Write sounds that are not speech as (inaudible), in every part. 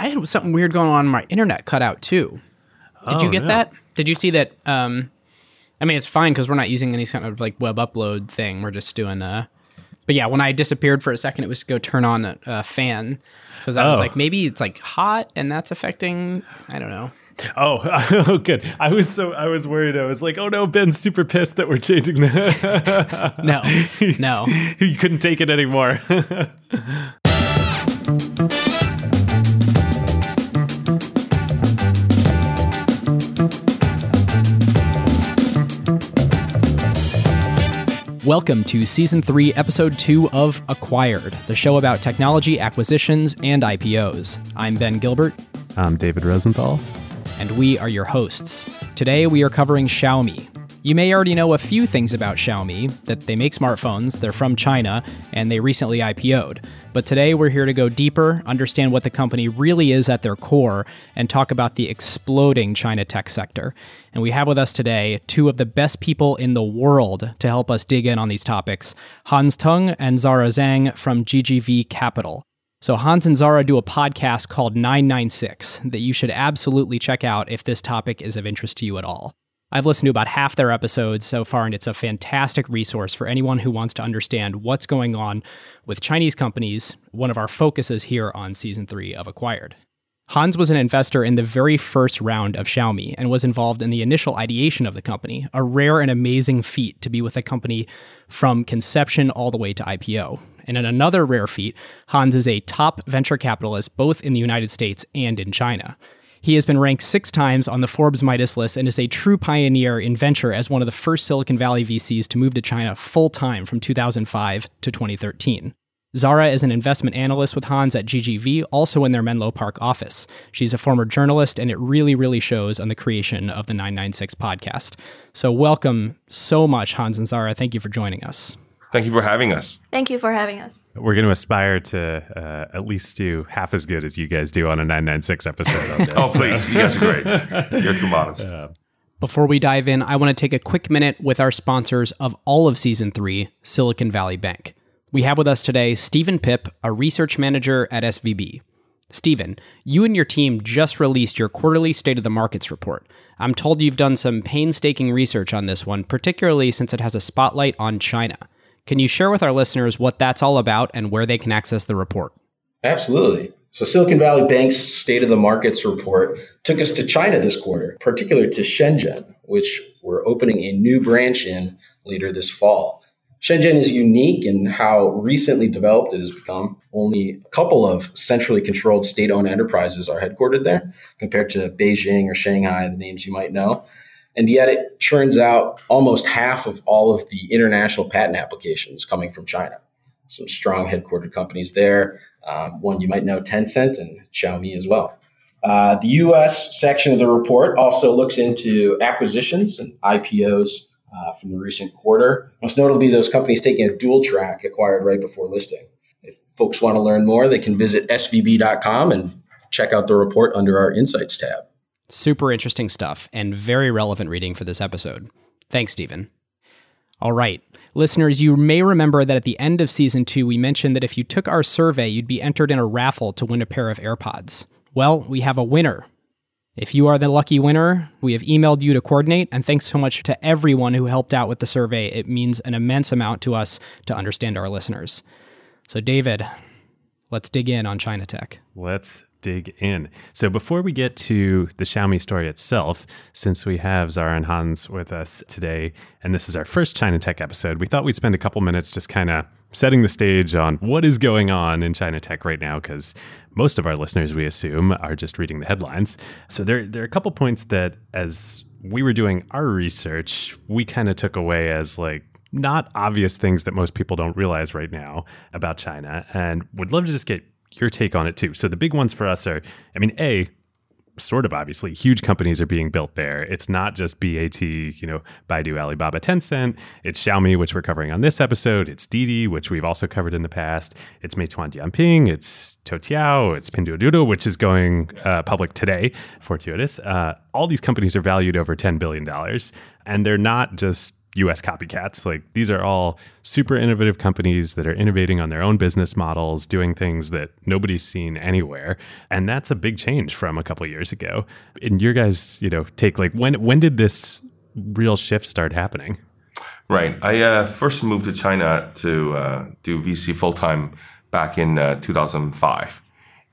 I had something weird going on. My internet cut out too. Did Oh, you get no. that? Did you see that? Um, I mean, it's fine because we're not using any kind of like web upload thing. We're just doing. Uh, but yeah, when I disappeared for a second, it was to go turn on a, a fan because I was Oh. like, maybe it's like hot and that's affecting. I don't know. Oh, (laughs) oh, good. I was so I was worried. I was like, oh no, Ben's super pissed that we're changing the. (laughs) No, no. (laughs) he couldn't take it anymore. Welcome to season three, episode two of Acquired, the show about technology acquisitions and IPOs. I'm Ben Gilbert. I'm David Rosenthal. and we are your hosts. Today we are covering Xiaomi. You may already know a few things about Xiaomi that they make smartphones, they're from China, and they recently IPO'd. But today we're here to go deeper, understand what the company really is at their core, and talk about the exploding China tech sector. And we have with us today two of the best people in the world to help us dig in on these topics Hans Tung and Zara Zhang from GGV Capital. So Hans and Zara do a podcast called 996 that you should absolutely check out if this topic is of interest to you at all. I've listened to about half their episodes so far, and it's a fantastic resource for anyone who wants to understand what's going on with Chinese companies, one of our focuses here on season three of Acquired. Hans was an investor in the very first round of Xiaomi and was involved in the initial ideation of the company, a rare and amazing feat to be with a company from conception all the way to IPO. And in another rare feat, Hans is a top venture capitalist both in the United States and in China. He has been ranked six times on the Forbes Midas list and is a true pioneer in venture as one of the first Silicon Valley VCs to move to China full time from 2005 to 2013. Zara is an investment analyst with Hans at GGV, also in their Menlo Park office. She's a former journalist, and it really, really shows on the creation of the 996 podcast. So, welcome so much, Hans and Zara. Thank you for joining us. Thank you for having us. Thank you for having us. We're going to aspire to uh, at least do half as good as you guys do on a 996 episode. On this. (laughs) Oh, please. You guys are great. (laughs) You're too modest. Before we dive in, I want to take a quick minute with our sponsors of all of season three, Silicon Valley Bank. We have with us today Steven Pipp, a research manager at SVB. Steven, you and your team just released your quarterly State of the Markets report. I'm told you've done some painstaking research on this one, particularly since it has a spotlight on China. Can you share with our listeners what that's all about and where they can access the report? Absolutely. So, Silicon Valley Bank's State of the Markets report took us to China this quarter, particularly to Shenzhen, which we're opening a new branch in later this fall. Shenzhen is unique in how recently developed it has become. Only a couple of centrally controlled state owned enterprises are headquartered there, compared to Beijing or Shanghai, the names you might know. And yet it churns out almost half of all of the international patent applications coming from China. Some strong headquartered companies there. Um, one you might know, Tencent and Xiaomi as well. Uh, the US section of the report also looks into acquisitions and IPOs uh, from the recent quarter, most notably those companies taking a dual track acquired right before listing. If folks want to learn more, they can visit svb.com and check out the report under our Insights tab. Super interesting stuff and very relevant reading for this episode. Thanks, Steven. All right. Listeners, you may remember that at the end of season two, we mentioned that if you took our survey, you'd be entered in a raffle to win a pair of AirPods. Well, we have a winner. If you are the lucky winner, we have emailed you to coordinate, and thanks so much to everyone who helped out with the survey. It means an immense amount to us to understand our listeners. So, David, let's dig in on China Tech. Let's dig in. So before we get to the Xiaomi story itself, since we have Zara and Hans with us today, and this is our first China Tech episode, we thought we'd spend a couple minutes just kind of setting the stage on what is going on in China Tech right now, because most of our listeners, we assume, are just reading the headlines. So there, there are a couple points that, as we were doing our research, we kind of took away as like not obvious things that most people don't realize right now about China, and would love to just get your take on it too. So the big ones for us are, I mean, a sort of obviously huge companies are being built there. It's not just BAT, you know, Baidu, Alibaba, Tencent. It's Xiaomi, which we're covering on this episode. It's Didi, which we've also covered in the past. It's Meituan Dianping. It's Toutiao. It's Pinduoduo, which is going uh, public today, fortuitous. Uh, all these companies are valued over $10 billion. And they're not just US copycats. Like these are all super innovative companies that are innovating on their own business models, doing things that nobody's seen anywhere. And that's a big change from a couple years ago. And your guys, you know, take like when when did this real shift start happening? Right. I uh, first moved to China to uh, do VC full time back in uh, 2005.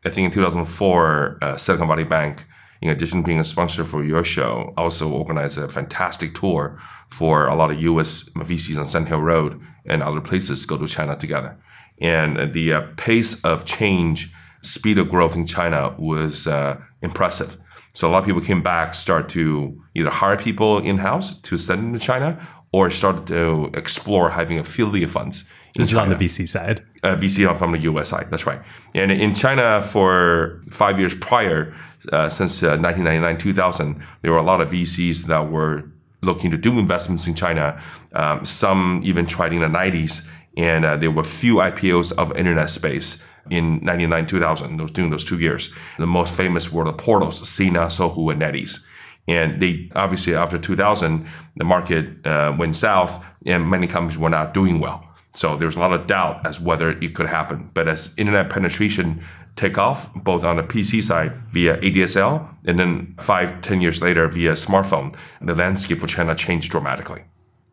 I think in 2004, uh, Silicon Valley Bank, in addition to being a sponsor for your show, also organized a fantastic tour for a lot of US VCs on Sand Hill Road and other places to go to China together. And the uh, pace of change, speed of growth in China was uh, impressive. So a lot of people came back, start to either hire people in house to send them to China, or started to explore having affiliate funds. This is on the VC side. Uh, VC from the US side, that's right. And in China, for five years prior, uh, since uh, 1999 2000, there were a lot of VCs that were looking to do investments in China. Um, some even tried in the 90s, and uh, there were few IPOs of internet space in 99 2000 those during those two years. The most famous were the portals sina sohu and netease. And they obviously after 2000 the market uh, went south and many companies were not doing well. So there's a lot of doubt as whether it could happen. But as internet penetration take off both on the pc side via adsl and then five ten years later via smartphone the landscape for china changed dramatically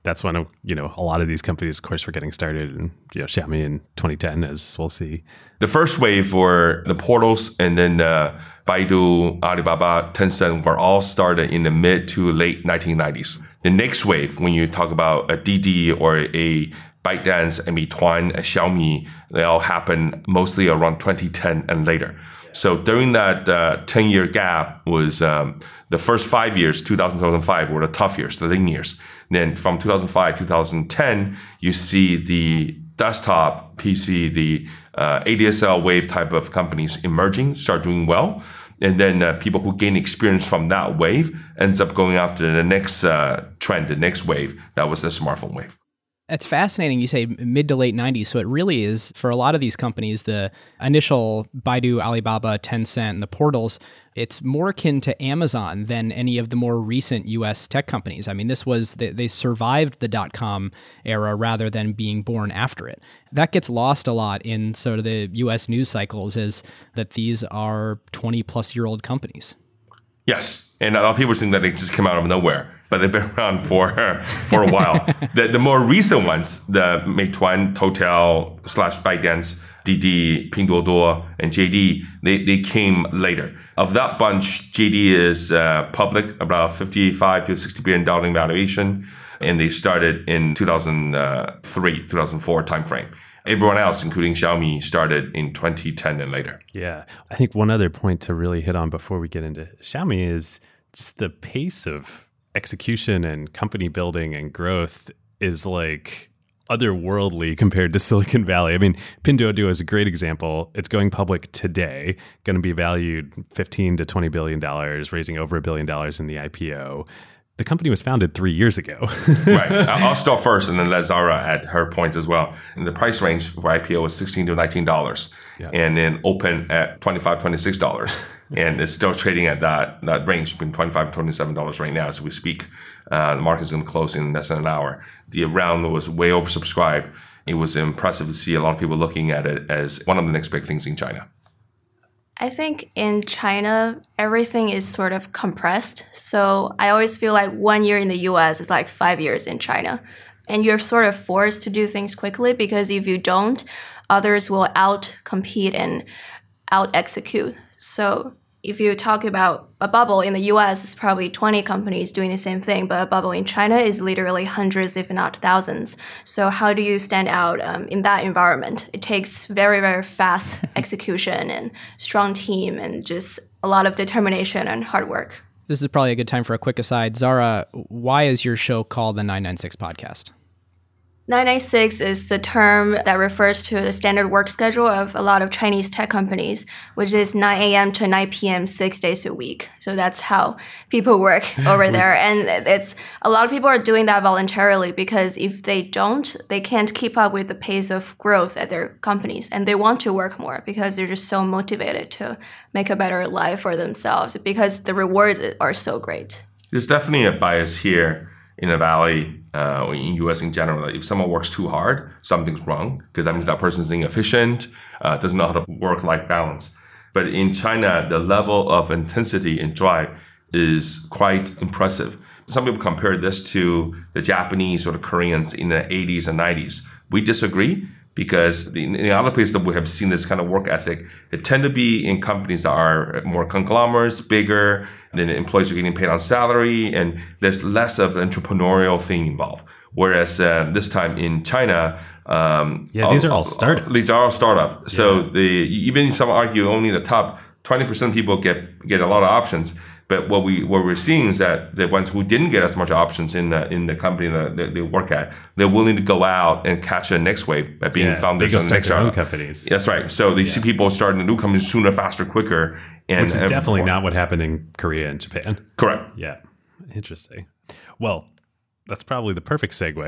that's when you know a lot of these companies, of course, were getting started, and you know Xiaomi in 2010, as we'll see. The first wave were the portals, and then uh, Baidu, Alibaba, Tencent were all started in the mid to late 1990s. The next wave, when you talk about a Didi or a ByteDance, a Meituan, a Xiaomi, they all happened mostly around 2010 and later. So during that uh, 10 year gap was um, the first five years, 2000, 2005 were the tough years, the lean years. Then from 2005, 2010, you see the desktop PC, the uh, ADSL wave type of companies emerging, start doing well. And then uh, people who gain experience from that wave ends up going after the next uh, trend, the next wave. That was the smartphone wave. It's fascinating. You say mid to late 90s. So it really is, for a lot of these companies, the initial Baidu, Alibaba, Tencent, and the portals, it's more akin to Amazon than any of the more recent US tech companies. I mean, this was, they, they survived the dot com era rather than being born after it. That gets lost a lot in sort of the US news cycles, is that these are 20 plus year old companies. Yes. And a lot of people think that they just came out of nowhere but they've been (laughs) around for for a while. (laughs) the, the more recent ones, the Meituan, Toutiao slash ByteDance, Didi, Pinduoduo, and JD, they, they came later. Of that bunch, JD is uh, public, about 55 to 60 billion dollar valuation, and they started in 2003, 2004 timeframe. Everyone else, including Xiaomi, started in 2010 and later. Yeah. I think one other point to really hit on before we get into Xiaomi is just the pace of execution and company building and growth is like otherworldly compared to (laughs) Silicon Valley. I mean, Pinduoduo is a great example. It's going public today, going to be valued 15 to 20 billion dollars, raising over a billion dollars in the IPO. The company was founded three years ago. (laughs) right. I'll start first and then let Zara add her points as well. And the price range for IPO was 16 to 19 dollars, yeah. and then open at 25, 26 dollars. (laughs) and it's still trading at that that range between 25 and 27 dollars right now as we speak. Uh, the market is going to close in less than an hour. The round was way oversubscribed. It was impressive to see a lot of people looking at it as one of the next big things in China. I think in China, everything is sort of compressed. So I always feel like one year in the US is like five years in China. And you're sort of forced to do things quickly because if you don't, others will out compete and out execute. So if you talk about a bubble in the US, it's probably 20 companies doing the same thing, but a bubble in China is literally hundreds, if not thousands. So, how do you stand out um, in that environment? It takes very, very fast (laughs) execution and strong team and just a lot of determination and hard work. This is probably a good time for a quick aside. Zara, why is your show called the 996 Podcast? 996 is the term that refers to the standard work schedule of a lot of Chinese tech companies, which is 9 a.m. to 9 p.m. six days a week. So that's how people work (laughs) over there. And it's a lot of people are doing that voluntarily because if they don't, they can't keep up with the pace of growth at their companies. And they want to work more because they're just so motivated to make a better life for themselves because the rewards are so great. There's definitely a bias here in the valley uh, or in US in general. If someone works too hard, something's wrong because that means that person's inefficient, uh, doesn't know how to work life balance. But in China, the level of intensity and drive is quite impressive. Some people compare this to the Japanese or the Koreans in the 80s and 90s. We disagree because in the other places that we have seen this kind of work ethic, it tend to be in companies that are more conglomerates, bigger, then the employees are getting paid on salary, and there's less of an entrepreneurial thing involved. Whereas uh, this time in China, um, yeah, these are all startups. These are all startups. So the even some argue only the top 20% of people get get a lot of options. But what we what we're seeing is that the ones who didn't get as much options in the in the company that they, they work at, they're willing to go out and catch the next wave by being Yeah, founders they go on the next their own companies. That's right. So you see people starting new companies sooner, faster, quicker, and Which is and definitely before- not what happened in Korea and Japan. correct. Yeah. Interesting. Well, that's probably the perfect segue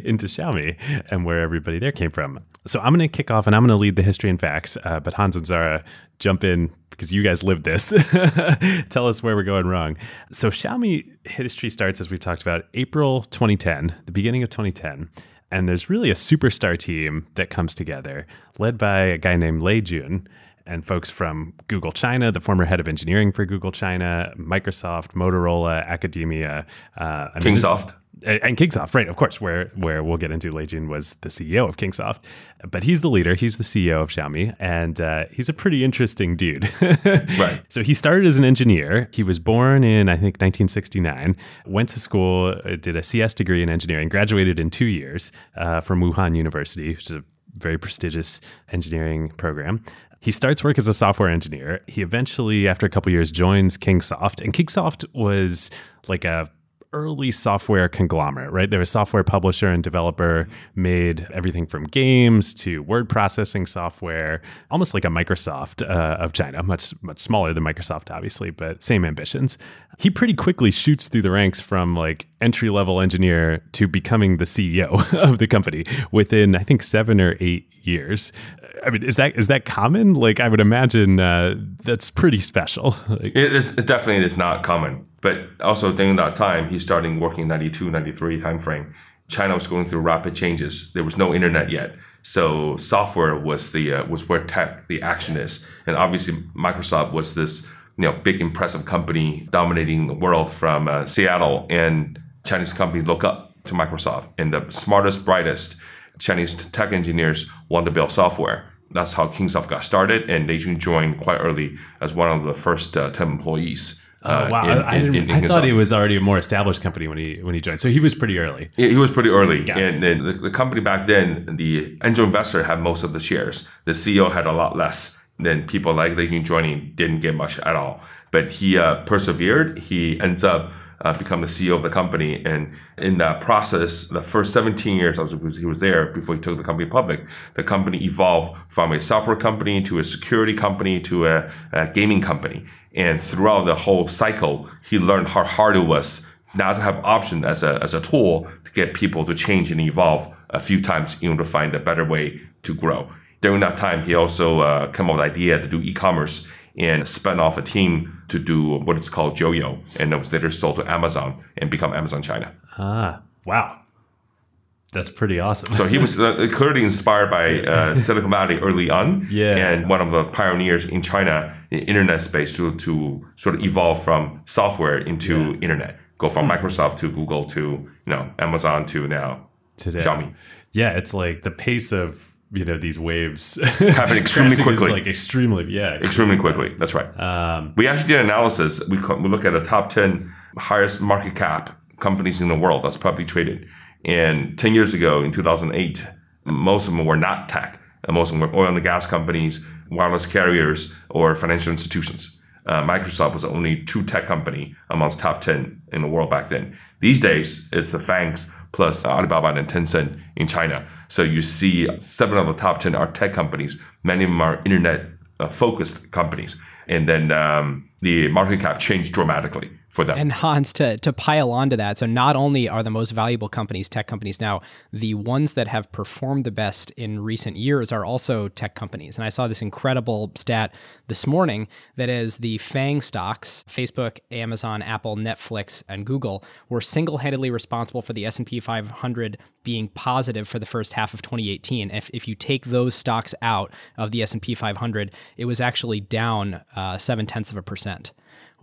(laughs) into Xiaomi and where everybody there came from. So I'm going to kick off and I'm going to lead the history and facts, uh, but Hans and Zara jump in because you guys lived this. (laughs) Tell us where we're going wrong. So Xiaomi history starts, as we've talked about, April 2010, the beginning of 2010. And there's really a superstar team that comes together, led by a guy named Lei Jun and folks from Google China, the former head of engineering for Google China, Microsoft, Motorola, academia, uh, I mean, Kingsoft. and and Kingsoft, right? Of course, where where we'll get into. Lei Jun was the CEO of Kingsoft, but he's the leader. He's the CEO of Xiaomi, and uh, he's a pretty interesting dude. (laughs) Right. So he started as an engineer. He was born in I think 1969. Went to school, uh, did a CS degree in engineering, graduated in two years uh, from Wuhan University, which is a very prestigious engineering program. He starts work as a software engineer. He eventually, after a couple years, joins Kingsoft, and Kingsoft was like a early software conglomerate, right? They were a software publisher and developer, made everything from games to word processing software, almost like a Microsoft uh, of China, much much smaller than Microsoft, obviously, but same ambitions. He pretty quickly shoots through the ranks from like entry level engineer to becoming the CEO (laughs) of the company within, I think, seven or eight years. I mean, is that is that common? Like, I would imagine uh, that's pretty special. (laughs) Like, It is it definitely is not common. But also during that time, he's starting working 92, 93 timeframe. China was going through rapid changes. There was no internet yet. So software was the uh, was where tech, the action is. And obviously Microsoft was this you know big impressive company dominating the world from uh, Seattle and Chinese companies look up to Microsoft and the smartest, brightest Chinese tech engineers want to build software. That's how Kingsoft got started, and they joined quite early as one of the first uh, 10 employees. uh, Oh wow! in- I, I in- didn't. in- I thought he was already a more established company when he when he joined. So he was pretty early. He he was pretty early, Got and then the, the company back then, the angel investor had most of the shares. The CEO had a lot less. Then people like Jun joining didn't get much at all. But he uh, persevered. He ends up uh, become the CEO of the company, and in that process, the first 17 years was, he was there before he took the company public. The company evolved from a software company to a security company to a, a gaming company, and throughout the whole cycle, he learned how hard it was now to have option as a, as a tool to get people to change and evolve a few times in order to find a better way to grow. During that time, he also uh, came up with the idea to do e-commerce and spun off a team to do what is called Joyo, and it was later sold to Amazon and become Amazon China. Ah, wow, that's pretty awesome. So he was (laughs) uh, clearly inspired by uh, Silicon Valley early on, Yeah. and one of the pioneers in China in internet space to to sort of evolve from software into internet, go from Microsoft to Google to you know Amazon to now today, Xiaomi. yeah, it's like the pace of you know these waves (laughs) Happen extremely (laughs) quickly. like extremely, yeah, extremely quickly. That's right. Um, we actually did an analysis. We we look at the top ten highest market cap companies in the world that's publicly traded. And ten years ago, in 2008, most of them were not tech. And most of them were oil and gas companies, wireless carriers, or financial institutions. Uh, Microsoft was the only true tech company amongst top 10 in the world back then. These days, it's the FANGs plus Alibaba and Tencent in China. So you see seven of the top 10 are tech companies. Many of them are internet uh, focused companies. And then um, the market cap changed dramatically for them. And Hans, to, to pile onto that, so not only are the most valuable companies tech companies now, the ones that have performed the best in recent years are also tech companies. And I saw this incredible stat this morning that is the FANG stocks, Facebook, Amazon, Apple, Netflix, and Google, were single-handedly responsible for the S&P 500 being positive for the first half of 2018. If, if you take those stocks out of the S&P 500, it was actually down uh, seven tenths of a percent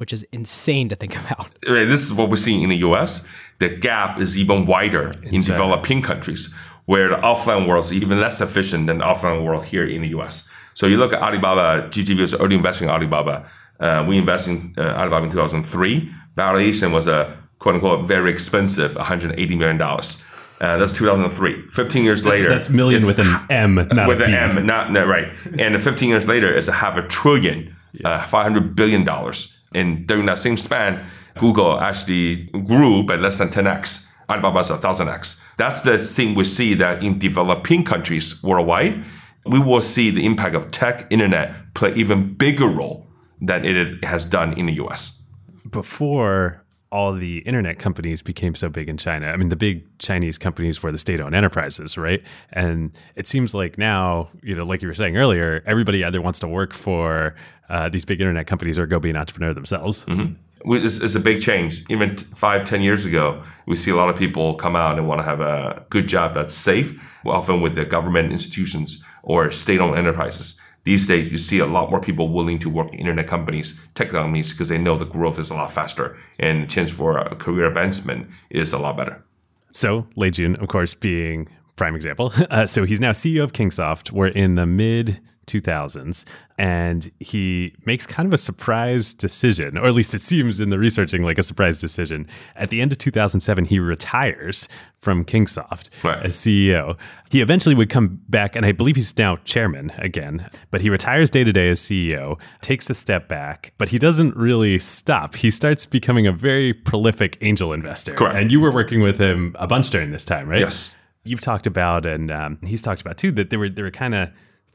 which is insane to think (laughs) about. This is what we're seeing in the US. The gap is even wider in, in developing countries where the offline world is even less efficient than the offline world here in the US. So you look at Alibaba, GGV was early investing in Alibaba. Uh, we invested in uh, Alibaba in 2003. Valuation was a quote unquote very expensive $180 million. Uh, that's 2003. 15 years that's, later. That's million with an M, not with an M, not, not right. and 15 years later, it's a half a trillion, yeah. uh, 500 billion dollars. And during that same span, Google actually grew by less than 10x. Alibaba's a 1000x. That's the thing we see that in developing countries worldwide, we will see the impact of tech, internet play even bigger role than it has done in the US. Before all the internet companies became so big in China. I mean, the big Chinese companies were the state owned enterprises, right? And it seems like now, you know, like you were saying earlier, everybody either wants to work for uh, these big internet companies or go be an entrepreneur themselves. Mm-hmm. It's, it's, a big change. Even five, ten years ago, we see a lot of people come out and want to have a good job that's safe, often with the government institutions or state-owned enterprises. These days, you see a lot more people willing to work in internet companies, tech companies, because they know the growth is a lot faster and the chance for career advancement is a lot better. So, Lei Jun, of course, being prime example. (laughs) Uh, so he's now CEO of Kingsoft. We're in the mid 2000s and he makes kind of a surprise decision or at least it seems in the researching like a surprise decision. At the end of 2007 he retires from kingsoft right. as ceo he eventually would come back and i believe he's now chairman again but he retires day to day as ceo takes a step back but he doesn't really stop. He starts becoming a very prolific angel investor. Correct. and you were working with him a bunch during this time right? Yes. You've talked about and um, he's talked about too that there were there were kind of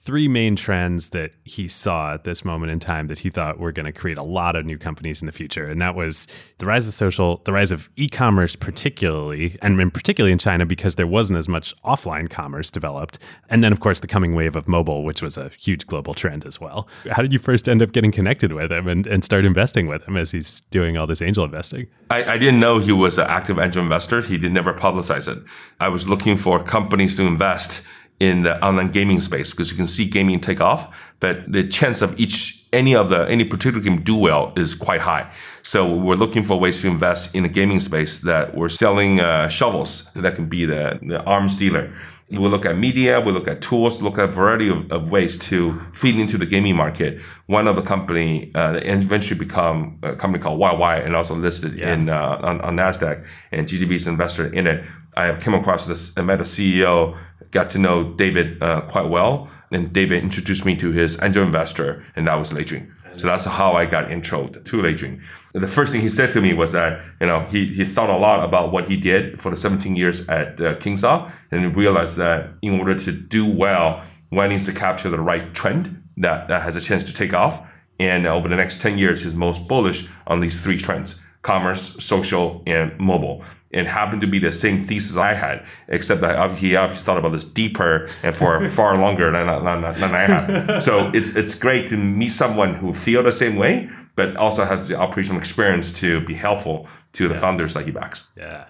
three main trends that he saw at this moment in time that he thought were going to create a lot of new companies in the future. And that was the rise of social, the rise of e commerce, particularly, and particularly in China because there wasn't as much offline commerce developed. And then, of course, the coming wave of mobile, which was a huge global trend as well. How did you first end up getting connected with him and, and start investing with him as he's doing all this angel investing? I, I didn't know he was an active angel investor. He did never publicize it. I was looking for companies to invest in the online gaming space because you can see gaming take off, but the chance of each any of the any particular game do well is quite high. So we're looking for ways to invest in the gaming space that we're selling uh, shovels that can be the, the arms dealer. We look at media, we look at tools, look at a variety of, of ways to feed into the gaming market. One of the company uh, eventually become a company called YY and also listed yeah. in uh, on, on Nasdaq and GGV's investor in it. I came across this, I met a CEO got to know David uh, quite well. And David introduced me to his angel investor, and that was Lei Jun. So that's how I got intro to Lei Jun. The first thing he said to me was that you know he, he thought a lot about what he did for the 17 years at uh, and realized that in order to do well, one needs to capture the right trend that, that has a chance to take off. And over the next 10 years, he's most bullish on these three trends: commerce, social, and mobile it happened to be the same thesis I had, except that he obviously thought about this deeper and for (laughs) far longer than, than, than I had. so it's it's great to meet someone who feel the same way, but also has the operational experience to be helpful to the yeah. founders that he backs. Yeah,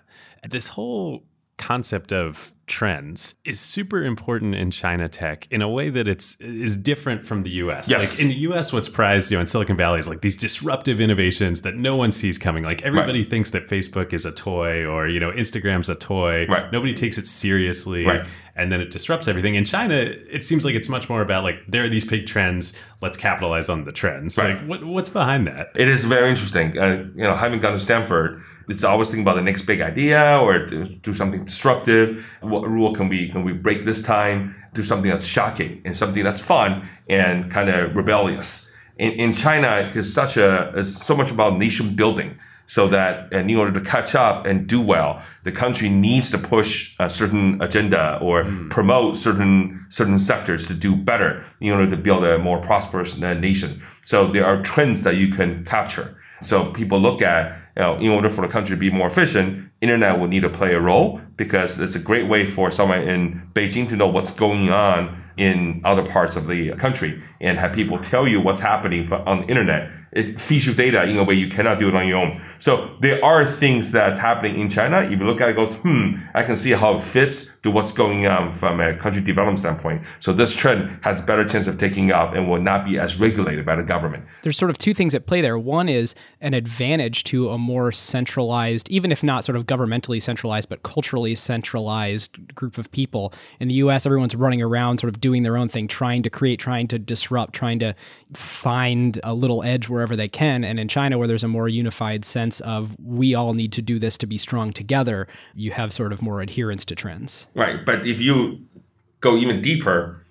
this whole concept of trends is super important in China tech in a way that it's is different from the US. Yes. Like in the US what's prized you know in Silicon Valley is like these disruptive innovations that no one sees coming. Like everybody right. thinks that Facebook is a toy or you know Instagram's a toy. Right. Nobody takes it seriously. Right. And then it disrupts everything. In China, it seems like it's much more about like there are these big trends. Let's capitalize on the trends. Right. Like what, what's behind that? It is very interesting. Uh, you know, having gone to Stanford, it's always thinking about the next big idea or do something disruptive. What rule can we can we break this time? Do something that's shocking and something that's fun and kind of rebellious. In, in China, it's such a it's so much about nation building So that, and in order to catch up and do well, the country needs to push a certain agenda or hmm. promote certain certain sectors to do better in order to build a more prosperous nation. So there are trends that you can capture. So people look at, you know, in order for the country to be more efficient, internet will need to play a role because it's a great way for someone in Beijing to know what's going on in other parts of the country and have people tell you what's happening on the internet. It feeds you data in a way you cannot do it on your own. So there are things that's happening in China. If you look at it, it goes, hmm, I can see how it fits to what's going on from a country development standpoint. So this trend has better chance of taking off and will not be as regulated by the government. There's sort of two things at play there. One is an advantage to a more centralized, even if not sort of governmentally centralized, but culturally centralized group of people. In the US, everyone's running around sort of doing their own thing, trying to create, trying to disrupt, trying to find a little edge wherever they can. And in China, where there's a more unified sense of we all need to do this to be strong together, you have sort of more adherence to trends. Right. But if you go even deeper,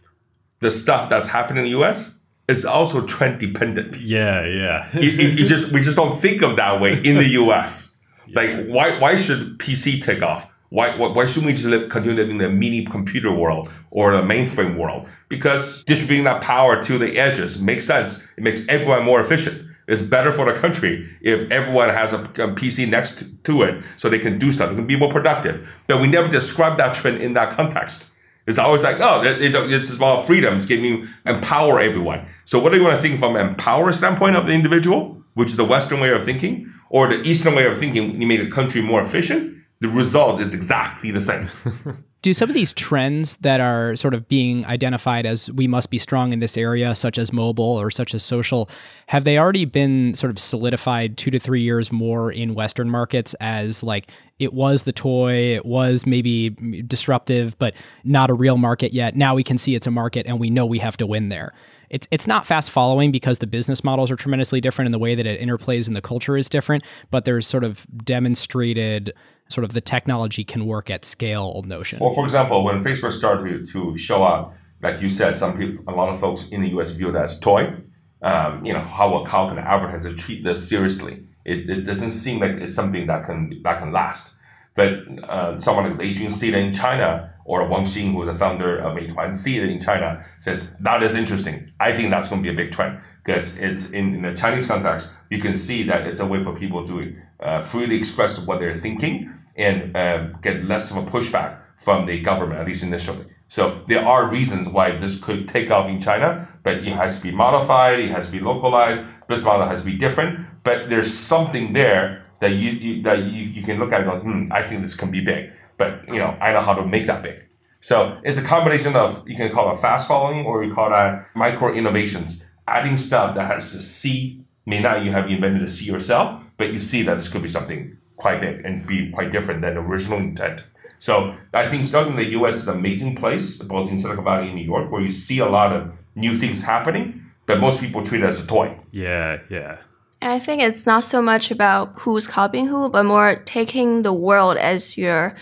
the stuff that's happening in the US is also trend dependent. Yeah, yeah. (laughs) it, it, it just we just don't think of that way in the US. (laughs) Like why why should PC take off? Why, why, why shouldn't we just live, continue living in the mini computer world or the mainframe world? Because distributing that power to the edges makes sense. It makes everyone more efficient. It's better for the country if everyone has a, a PC next to, it so they can do stuff. They can be more productive. But we never describe that trend in that context. It's always like, oh, it, it, it's about freedom. It's giving you empower everyone. So what do you want to think from an empower standpoint of the individual, which is the Western way of thinking, or the Eastern way of thinking, you make the country more efficient? The result is exactly the same. (laughs) do some of these trends that are sort of being identified as we must be strong in this area, such as mobile or such as social, have they already been sort of solidified two to three years more in Western markets as like it was the toy, it was maybe disruptive, but not a real market yet. Now we can see it's a market and we know we have to win there. It's it's not fast following because the business models are tremendously different and the way that it interplays and the culture is different, but there's sort of demonstrated sort of the technology can work at scale notion. Well, for example, when Facebook started to, show up, like you said, some people, a lot of folks in the US view it as toy. Um, you know, how, how can advertisers treat this seriously? It, it doesn't seem like it's something that can that can last. But uh, someone like Lei Jun in China, or Wang Xing, who is the founder of Meituan, see it in China, says that is interesting. I think that's going to be a big trend because it's in, in the Chinese context, you can see that it's a way for people to uh, freely express what they're thinking and uh, get less of a pushback from the government, at least initially. So there are reasons why this could take off in China, but it has to be modified, it has to be localized, business model has to be different. But there's something there that you, you that you, you can look at and go, hmm, I think this can be big. But you know, I know how to make that big. So it's a combination of you can call it fast following or you call that micro innovations, adding stuff that has a C. see may not you have invented a C yourself, but you see that this could be something quite big and be quite different than the original intent. So I think starting in the US is an amazing place, both in Silicon Valley and New York, where you see a lot of new things happening, but most people treat it as a toy. Yeah, yeah. I think it's not so much about who's copying who, but more taking the world as your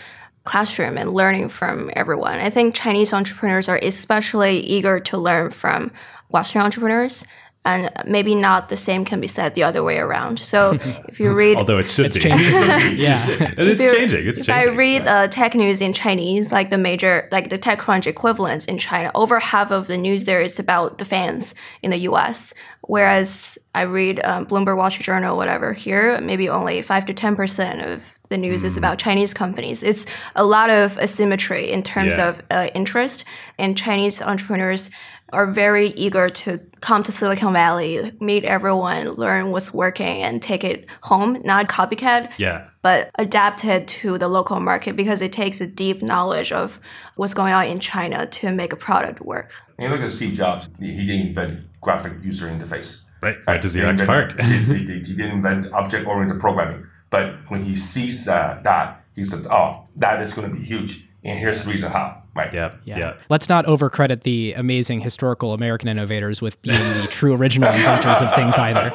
classroom and learning from everyone. I think Chinese entrepreneurs are especially eager to learn from Western entrepreneurs and maybe not the same can be said the other way around. So (laughs) if you read, although it should it's be, changing. (laughs) yeah, and it's you- changing. It's if changing. I read uh, tech news in Chinese, like the major, like the TechCrunch equivalents in China, over half of the news there is about the FANGs in the U.S. Whereas I read um, Bloomberg Wall Street Journal, whatever here, maybe only five to ten percent of the news Hmm. is about Chinese companies. It's a lot of asymmetry in terms Yeah. of uh, interest, and Chinese entrepreneurs are very eager to come to Silicon Valley, meet everyone, learn what's working, and take it home. Not copycat, yeah, but adapted to the local market because it takes a deep knowledge of what's going on in China to make a product work. You look at Steve Jobs, he he didn't invent graphic user interface. right. Right to He Xerox PARC. he, (laughs) he, he- he didn't invent object-oriented programming. But when he sees that, that he says, "Oh, that is going to be huge." And here's the reason how. Right. Yep. Yeah. Yeah. Let's not overcredit the amazing historical American innovators with being the true original inventors of things either.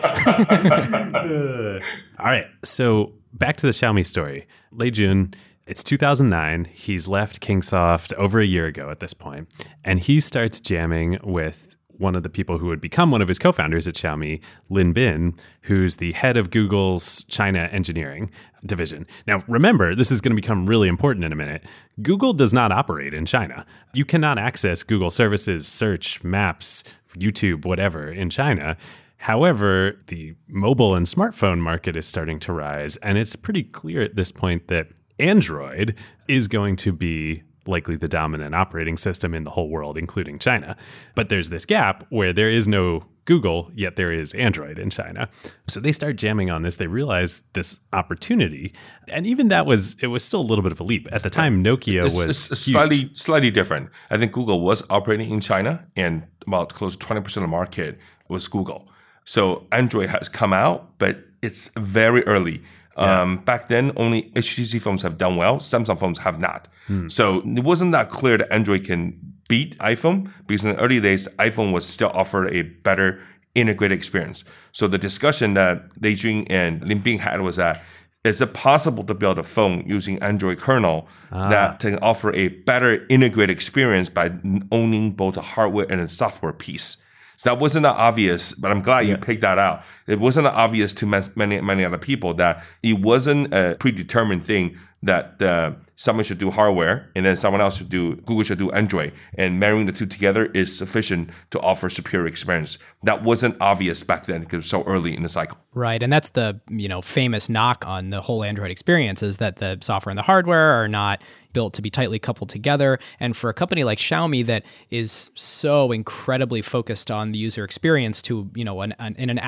(laughs) All right. So back to the Xiaomi story. Lei Jun, it's 2009. He's left Kingsoft over a year ago at this point, and he starts jamming with one of the people who would become one of his co founders at Xiaomi, Lin Bin, who's the head of Google's China engineering division. Now, remember, this is going to become really important in a minute. Google does not operate in China. You cannot access Google services, search, maps, YouTube, whatever in China. However, the mobile and smartphone market is starting to rise, and it's pretty clear at this point that Android is going to be likely the dominant operating system in the whole world, including China. But there's this gap where there is no Google, yet there is Android in China. So they start jamming on this. They realize this opportunity, and even that was it was still a little bit of a leap at the time. Nokia It's, was it's slightly slightly different. I think Google was operating in China, and about close to twenty percent of the market was Google. So Android has come out, but it's very early. Um, back then, only HTC phones have done well. Samsung phones have not. So it wasn't that clear that Android can beat iPhone because in the early days, iPhone was still offered a better integrated experience. So the discussion that Lei Jun and Lin Bin had was that is it possible to build a phone using Android kernel that can offer a better integrated experience by owning both a hardware and a software piece? So that wasn't that obvious, but I'm glad you picked that out. It wasn't obvious to many many other people that it wasn't a predetermined thing that uh, someone should do hardware and then someone else should do Google should do Android, and marrying the two together is sufficient to offer superior experience. That wasn't obvious back then because so early in the cycle. Right, and that's the you know famous knock on the whole Android experience is that the software and the hardware are not built to be tightly coupled together. And for a company like Xiaomi that is so incredibly focused on the user experience to you know an, an, in an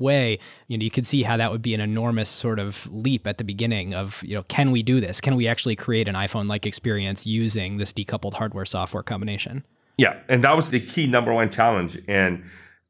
Way, you know you could see how that would be an enormous sort of leap at the beginning of you know can we do this? Can we actually create an iPhone-like experience using this decoupled hardware-software combination? Yeah, and that was the key number one challenge. And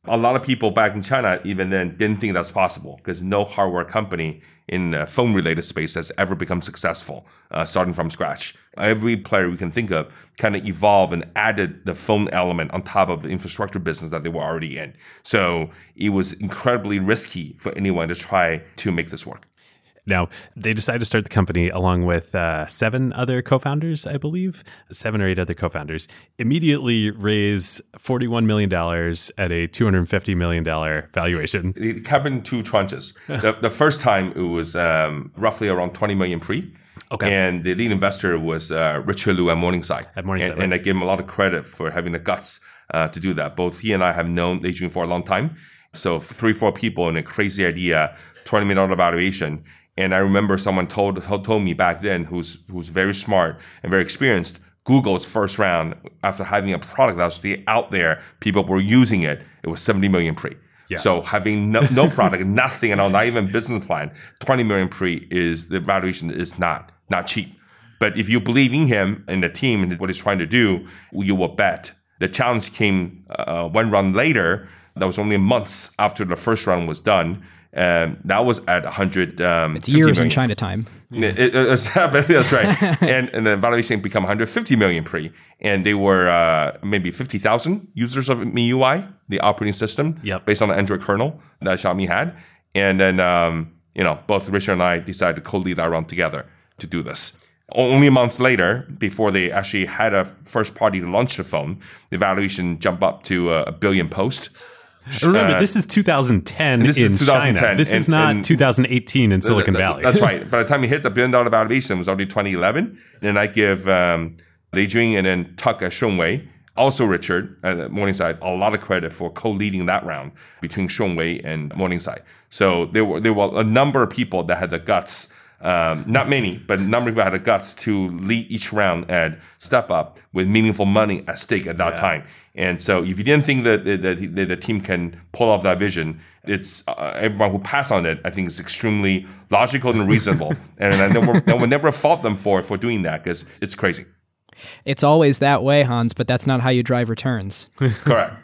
a lot of people back in China even then didn't think that's possible because no hardware company in the phone related space has ever become successful uh, starting from scratch. Every player we can think of kind of evolved and added the phone element on top of the infrastructure business that they were already in. So it was incredibly risky for anyone to try to make this work. Now, they decided to start the company along with uh, seven other co founders, I believe, seven or eight other co founders. Immediately raise $41 million at a $250 million valuation. It happened in two tranches. (laughs) the, the first time it was um, roughly around 20 million pre. Okay. And the lead investor was uh, Richard Liu at Morningside. At Morningside, And, and I gave him a lot of credit for having the guts uh, to do that. Both he and I have known Lei Jun for a long time. So three, four people and a crazy idea, $20 million valuation. And I remember someone told told me back then, who's who's very smart and very experienced, Google's first round after having a product that was out there, people were using it. It was 70 million pre. Yeah. So having no, no product, (laughs) nothing at all, not even business plan, 20 million pre is the valuation is not not cheap. But if you believe in him and the team and what he's trying to do, you will bet. The challenge came uh, one round later. That was only months after the first round was done. And that was at 100. Um, It's years in China time. it, it, it's- (laughs) that's right. (laughs) and, and the valuation become 150 million pre. And they were uh, maybe 50,000 users of MIUI, the operating system, Yep. based on the Android kernel that Xiaomi had. And then, um, you know, both Richard and I decided to co-lead that round together to do this. Only months later, before they actually had a first party to launch the phone, the valuation jumped up to uh, a billion post. Remember, this is 2010 this is in 2010, China. This is not and- 2018 in Silicon Th- th- Valley. That's right. (laughs) By the time he hits a billion dollar valuation, it was already 2011. And then I give um, Lei Jun and then Tuck at Shunwei, also Richard at Morningside, a lot of credit for co-leading that round between Shunwei and Morningside. So there were there were a number of people that had the guts. Um, not many, but a number of people had the guts to lead each round and step up with meaningful money at stake at that time. And so, if you didn't think that the, the, the, the team can pull off that vision, it's uh, everyone who passed on it. I think is extremely logical and reasonable, (laughs) and I never, I would never fault them for for doing that because it's crazy. It's always that way, Hans, but that's not how you drive returns. (laughs) Correct.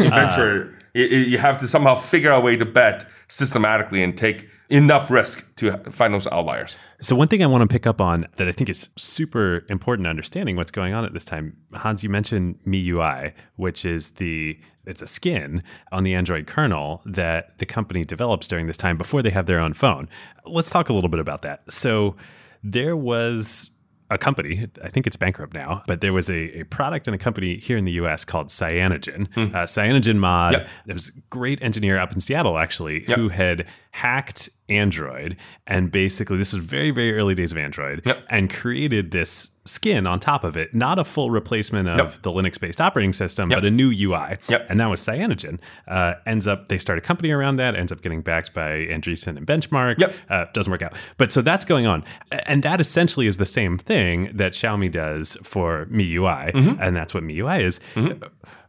In venture, it- it- you have to somehow figure out a way to bet systematically and take enough risk to find those outliers. So one thing I want to pick up on that I think is super important understanding what's going on at this time, Hans, you mentioned MIUI, which is the it's a skin on the Android kernel that the company develops during this time before they have their own phone. Let's talk a little bit about that. So there was a company. I think it's bankrupt now, but there was a, a product and a company here in the U.S. called Cyanogen. Uh, Cyanogen Mod. Yep. There was a great engineer up in Seattle actually Yep. who had hacked Android and basically this is very very early days of Android Yep. and created this skin on top of it, not a full replacement of Yep. the Linux-based operating system, Yep. but a new UI. Yep. And that was Cyanogen. Uh, ends up they start a company around that. Ends up getting backed by Andreessen and Benchmark. Yep. Uh, doesn't work out. But so that's going on, and that essentially is the same thing that Xiaomi does for MIUI, Mm-hmm. and that's what MIUI is.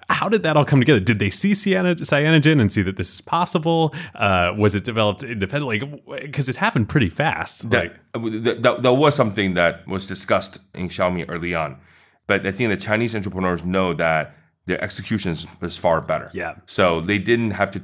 How did that all come together? Did they see cyanogen and see that this is possible? Uh, was it developed independently? Because it happened pretty fast. that, like, uh, that, that, that was something that was discussed in Xiaomi early on. But I think the Chinese entrepreneurs know that their execution is, far better. Yeah. So they didn't have to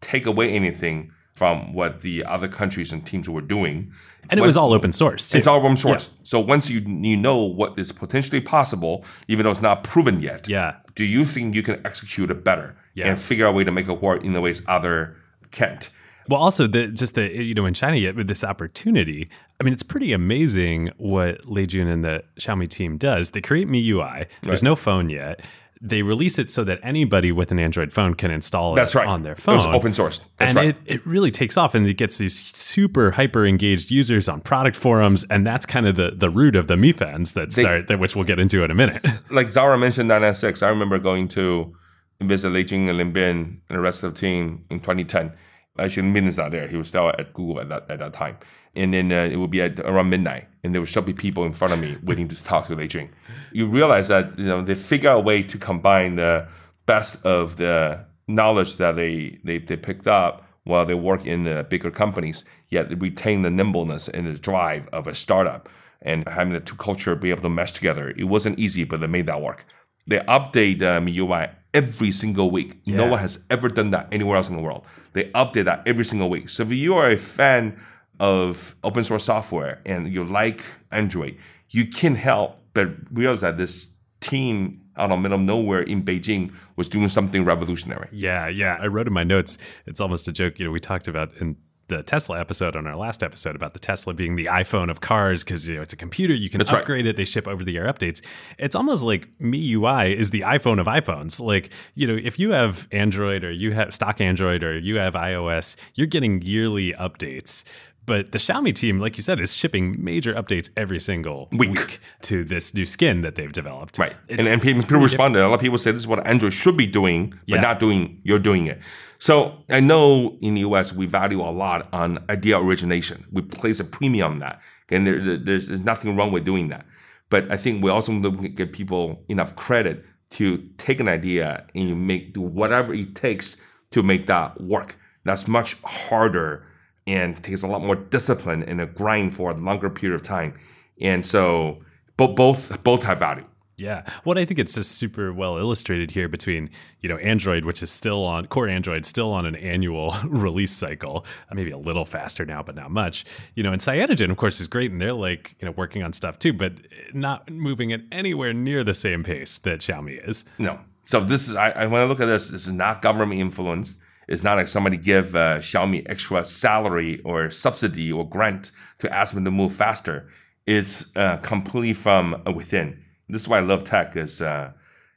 take away anything from what the other countries and teams were doing. and it was all open source. Too. It's all open source. So once you you know what is potentially possible, even though it's not proven yet, Yeah. Do you think you can execute it better Yeah. and figure out a way to make it work in the ways other can't? Well, also the just the you know in China yet with this opportunity, I mean it's pretty amazing what Lei Jun and the Xiaomi team does. They create MIUI. There's no phone yet. They release it so that anybody with an Android phone can install That's it right. on their It phone. was open source. That's and right. it, it really takes off and it gets these super hyper engaged users on product forums and that's kind of the the root of the Mi fans that start that which we'll get into in a minute. (laughs) like Zara mentioned 996, I remember going to visit Lei Jun and Lin Bin and the rest of the team in 2010. Actually, Lin Bin is not there. He was still at Google at that, at that time. And then uh, it would be at around midnight, and there would still be people in front of me waiting to talk to Lei Jun. You realize that you know they figure out a way to combine the best of the knowledge that they they, they picked up while they work in the bigger companies, yet they retain the nimbleness and the drive of a startup and having the two culture be able to mesh together. It wasn't easy, but they made that work. They update um, MIUI every single week. No one has ever done that anywhere else in the world. They update that every single week. So if you are a fan of open source software and you like Android, you can't help but realize that this team out of middle of nowhere in Beijing was doing something revolutionary. Yeah, yeah. I wrote in my notes. It's almost a joke. You know, we talked about in the Tesla episode on our last episode about the Tesla being the iPhone of cars because you know it's a computer. You can That's right. upgrade it. They ship over the air updates. It's almost like MIUI is the iPhone of iPhones. Like you know, if you have Android or you have stock Android or you have iOS, you're getting yearly updates. But the Xiaomi team, like you said, is shipping major updates every single Week. week, to this new skin that they've developed. Right. It's- and and people, people responded. A lot of people say this is what Android should be doing, but Yeah. not doing. You're doing it. So I know in the US we value a lot on idea origination. We place a premium on that, and there, there- there's, there's nothing wrong with doing that. But I think we also need to give people enough credit to take an idea and you make do whatever it takes to make that work. That's much harder and takes a lot more discipline and a grind for a longer period of time. And so both both both have value. Yeah. What I think it's just super well illustrated here between, you know, Android, which is still on core Android, still on an annual (laughs) release cycle, uh, maybe a little faster now, but not much. You know, and Cyanogen, of course, is great. And they're like, you know, working on stuff too, but not moving at anywhere near the same pace that Xiaomi is. No. So this is I, I when I look at this, this is not government influence. It's not like somebody give uh, Xiaomi extra salary or subsidy or grant to ask them to move faster. It's uh, completely from within. This is why I love tech. Is uh,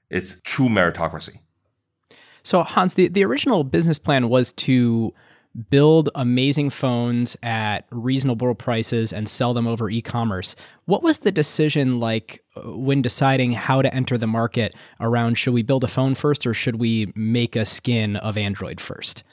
it's true meritocracy. So Hans, the, the original business plan was to build amazing phones at reasonable prices and sell them over e-commerce. What was the decision like uh, when deciding how to enter the market around should we build a phone first or should we make a skin of Android first?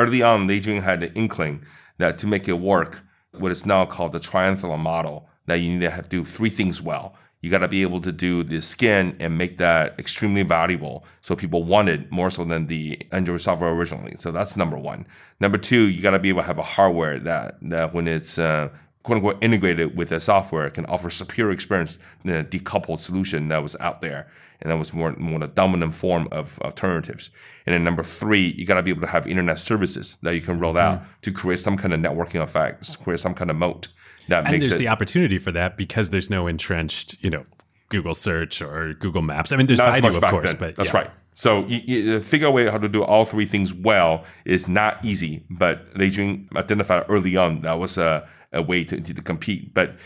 early on, Lei Jun had an inkling that to make it work, what is now called the triathlon model, that you need to have to do three things well. You got to be able to do the skin and make that extremely valuable, so people want it more so than the Android software originally. So that's number one. Number two, you got to be able to have a hardware that that when it's uh, quote unquote integrated with the software can offer superior experience than a decoupled solution that was out there and that was more more the dominant form of alternatives. And then number three, you got to be able to have internet services that you can roll out to create some kind of networking effects, create some kind of moat that And there's it the opportunity for that because there's no entrenched, you know, Google search or Google Maps. I mean, there's Baidu, of course, then. but that's yeah. right. So you, you figure way how to do all three things well is not easy, but Lei Jun identified early on that was a, a way to, to compete, but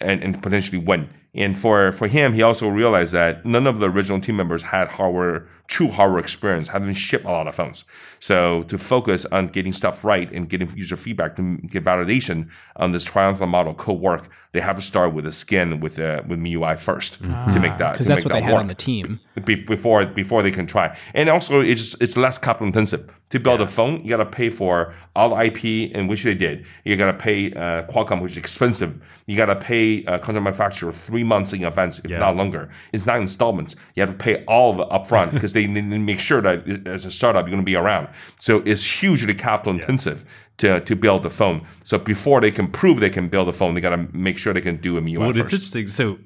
and, and potentially win. And for, for him, he also realized that none of the original team members had hardware, true hardware experience, hadn't shipped a lot of phones. So to focus on getting stuff right and getting user feedback to get validation on this triathlon model could work, they have to start with a skin with uh, with MIUI 1st to make that Because that's what they that had work on the team. be- before before they can try. And also, it's it's less capital intensive to build a phone. You got to pay for all the IP, and which they did. You got to pay uh, Qualcomm, which is expensive. You got to pay uh, contract manufacturer three months in advance, if Yeah. not longer. It's not installments. You have to pay all of it upfront (laughs) because they need to make sure that as a startup you're going to be around. So it's hugely capital intensive. To, to build the phone. So before they can prove they can build a phone, they got to make sure they can do a MIUI Well, first. it's interesting. So,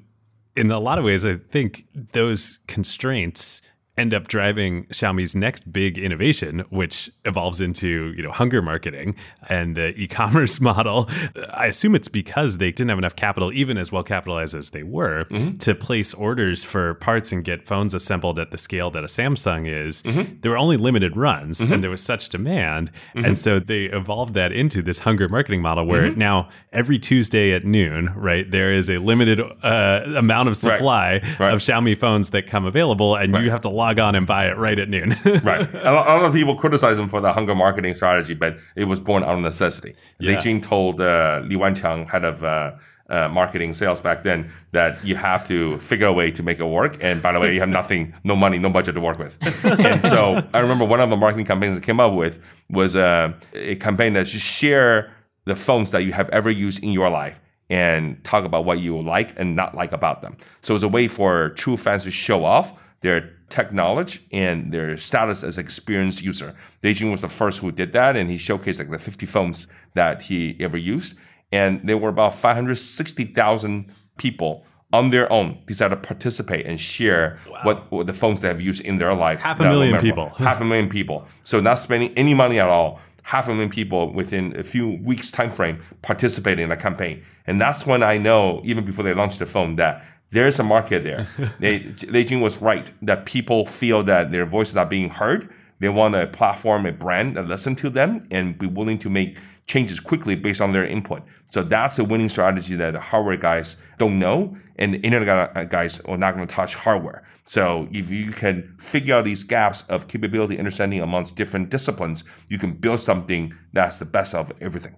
in a lot of ways, I think those constraints end up driving Xiaomi's next big innovation, which evolves into you know hunger marketing and the e-commerce (laughs) model. I assume it's because they didn't have enough capital, even as well capitalized as they were, mm-hmm. to place orders for parts and get phones assembled at the scale that a Samsung is. Mm-hmm. There were only limited runs, mm-hmm. and there was such demand, and so they evolved that into this hunger marketing model, where now every Tuesday at noon, right, there is a limited uh, amount of supply Right. of Xiaomi phones that come available, and you have to log on and buy it right at noon. (laughs) right. A lot, of people criticize him for the hunger marketing strategy, but it was born out of necessity. Lei Yeah. Jing told uh, Li Wanqiang, head of uh, uh, marketing sales back then, that you have to figure a way to make it work. And by the way, you have nothing, (laughs) no money, no budget to work with. (laughs) and so I remember one of the marketing campaigns I came up with was uh, a campaign that just share the phones that you have ever used in your life and talk about what you like and not like about them. So it's a way for true fans to show off their tech knowledge and their status as experienced user. Lei Jun was the first who did that, and he showcased like the 50 phones that he ever used. And there were about 560,000 people on their own decided to participate and share what, what the phones they have used in their life. Half a million people. half a million people. So not spending any money at all. Half a million people within a few weeks time frame participating in a campaign. And that's when I know, even before they launched the phone, that there's a market there. (laughs) they, Lei Jun was right that people feel that their voices are being heard. They want a platform, a brand that listen to them and be willing to make changes quickly based on their input. So that's a winning strategy that the hardware guys don't know, and the internet uh, guys are not going to touch hardware. So if you can figure out these gaps of capability understanding amongst different disciplines, you can build something that's the best of everything.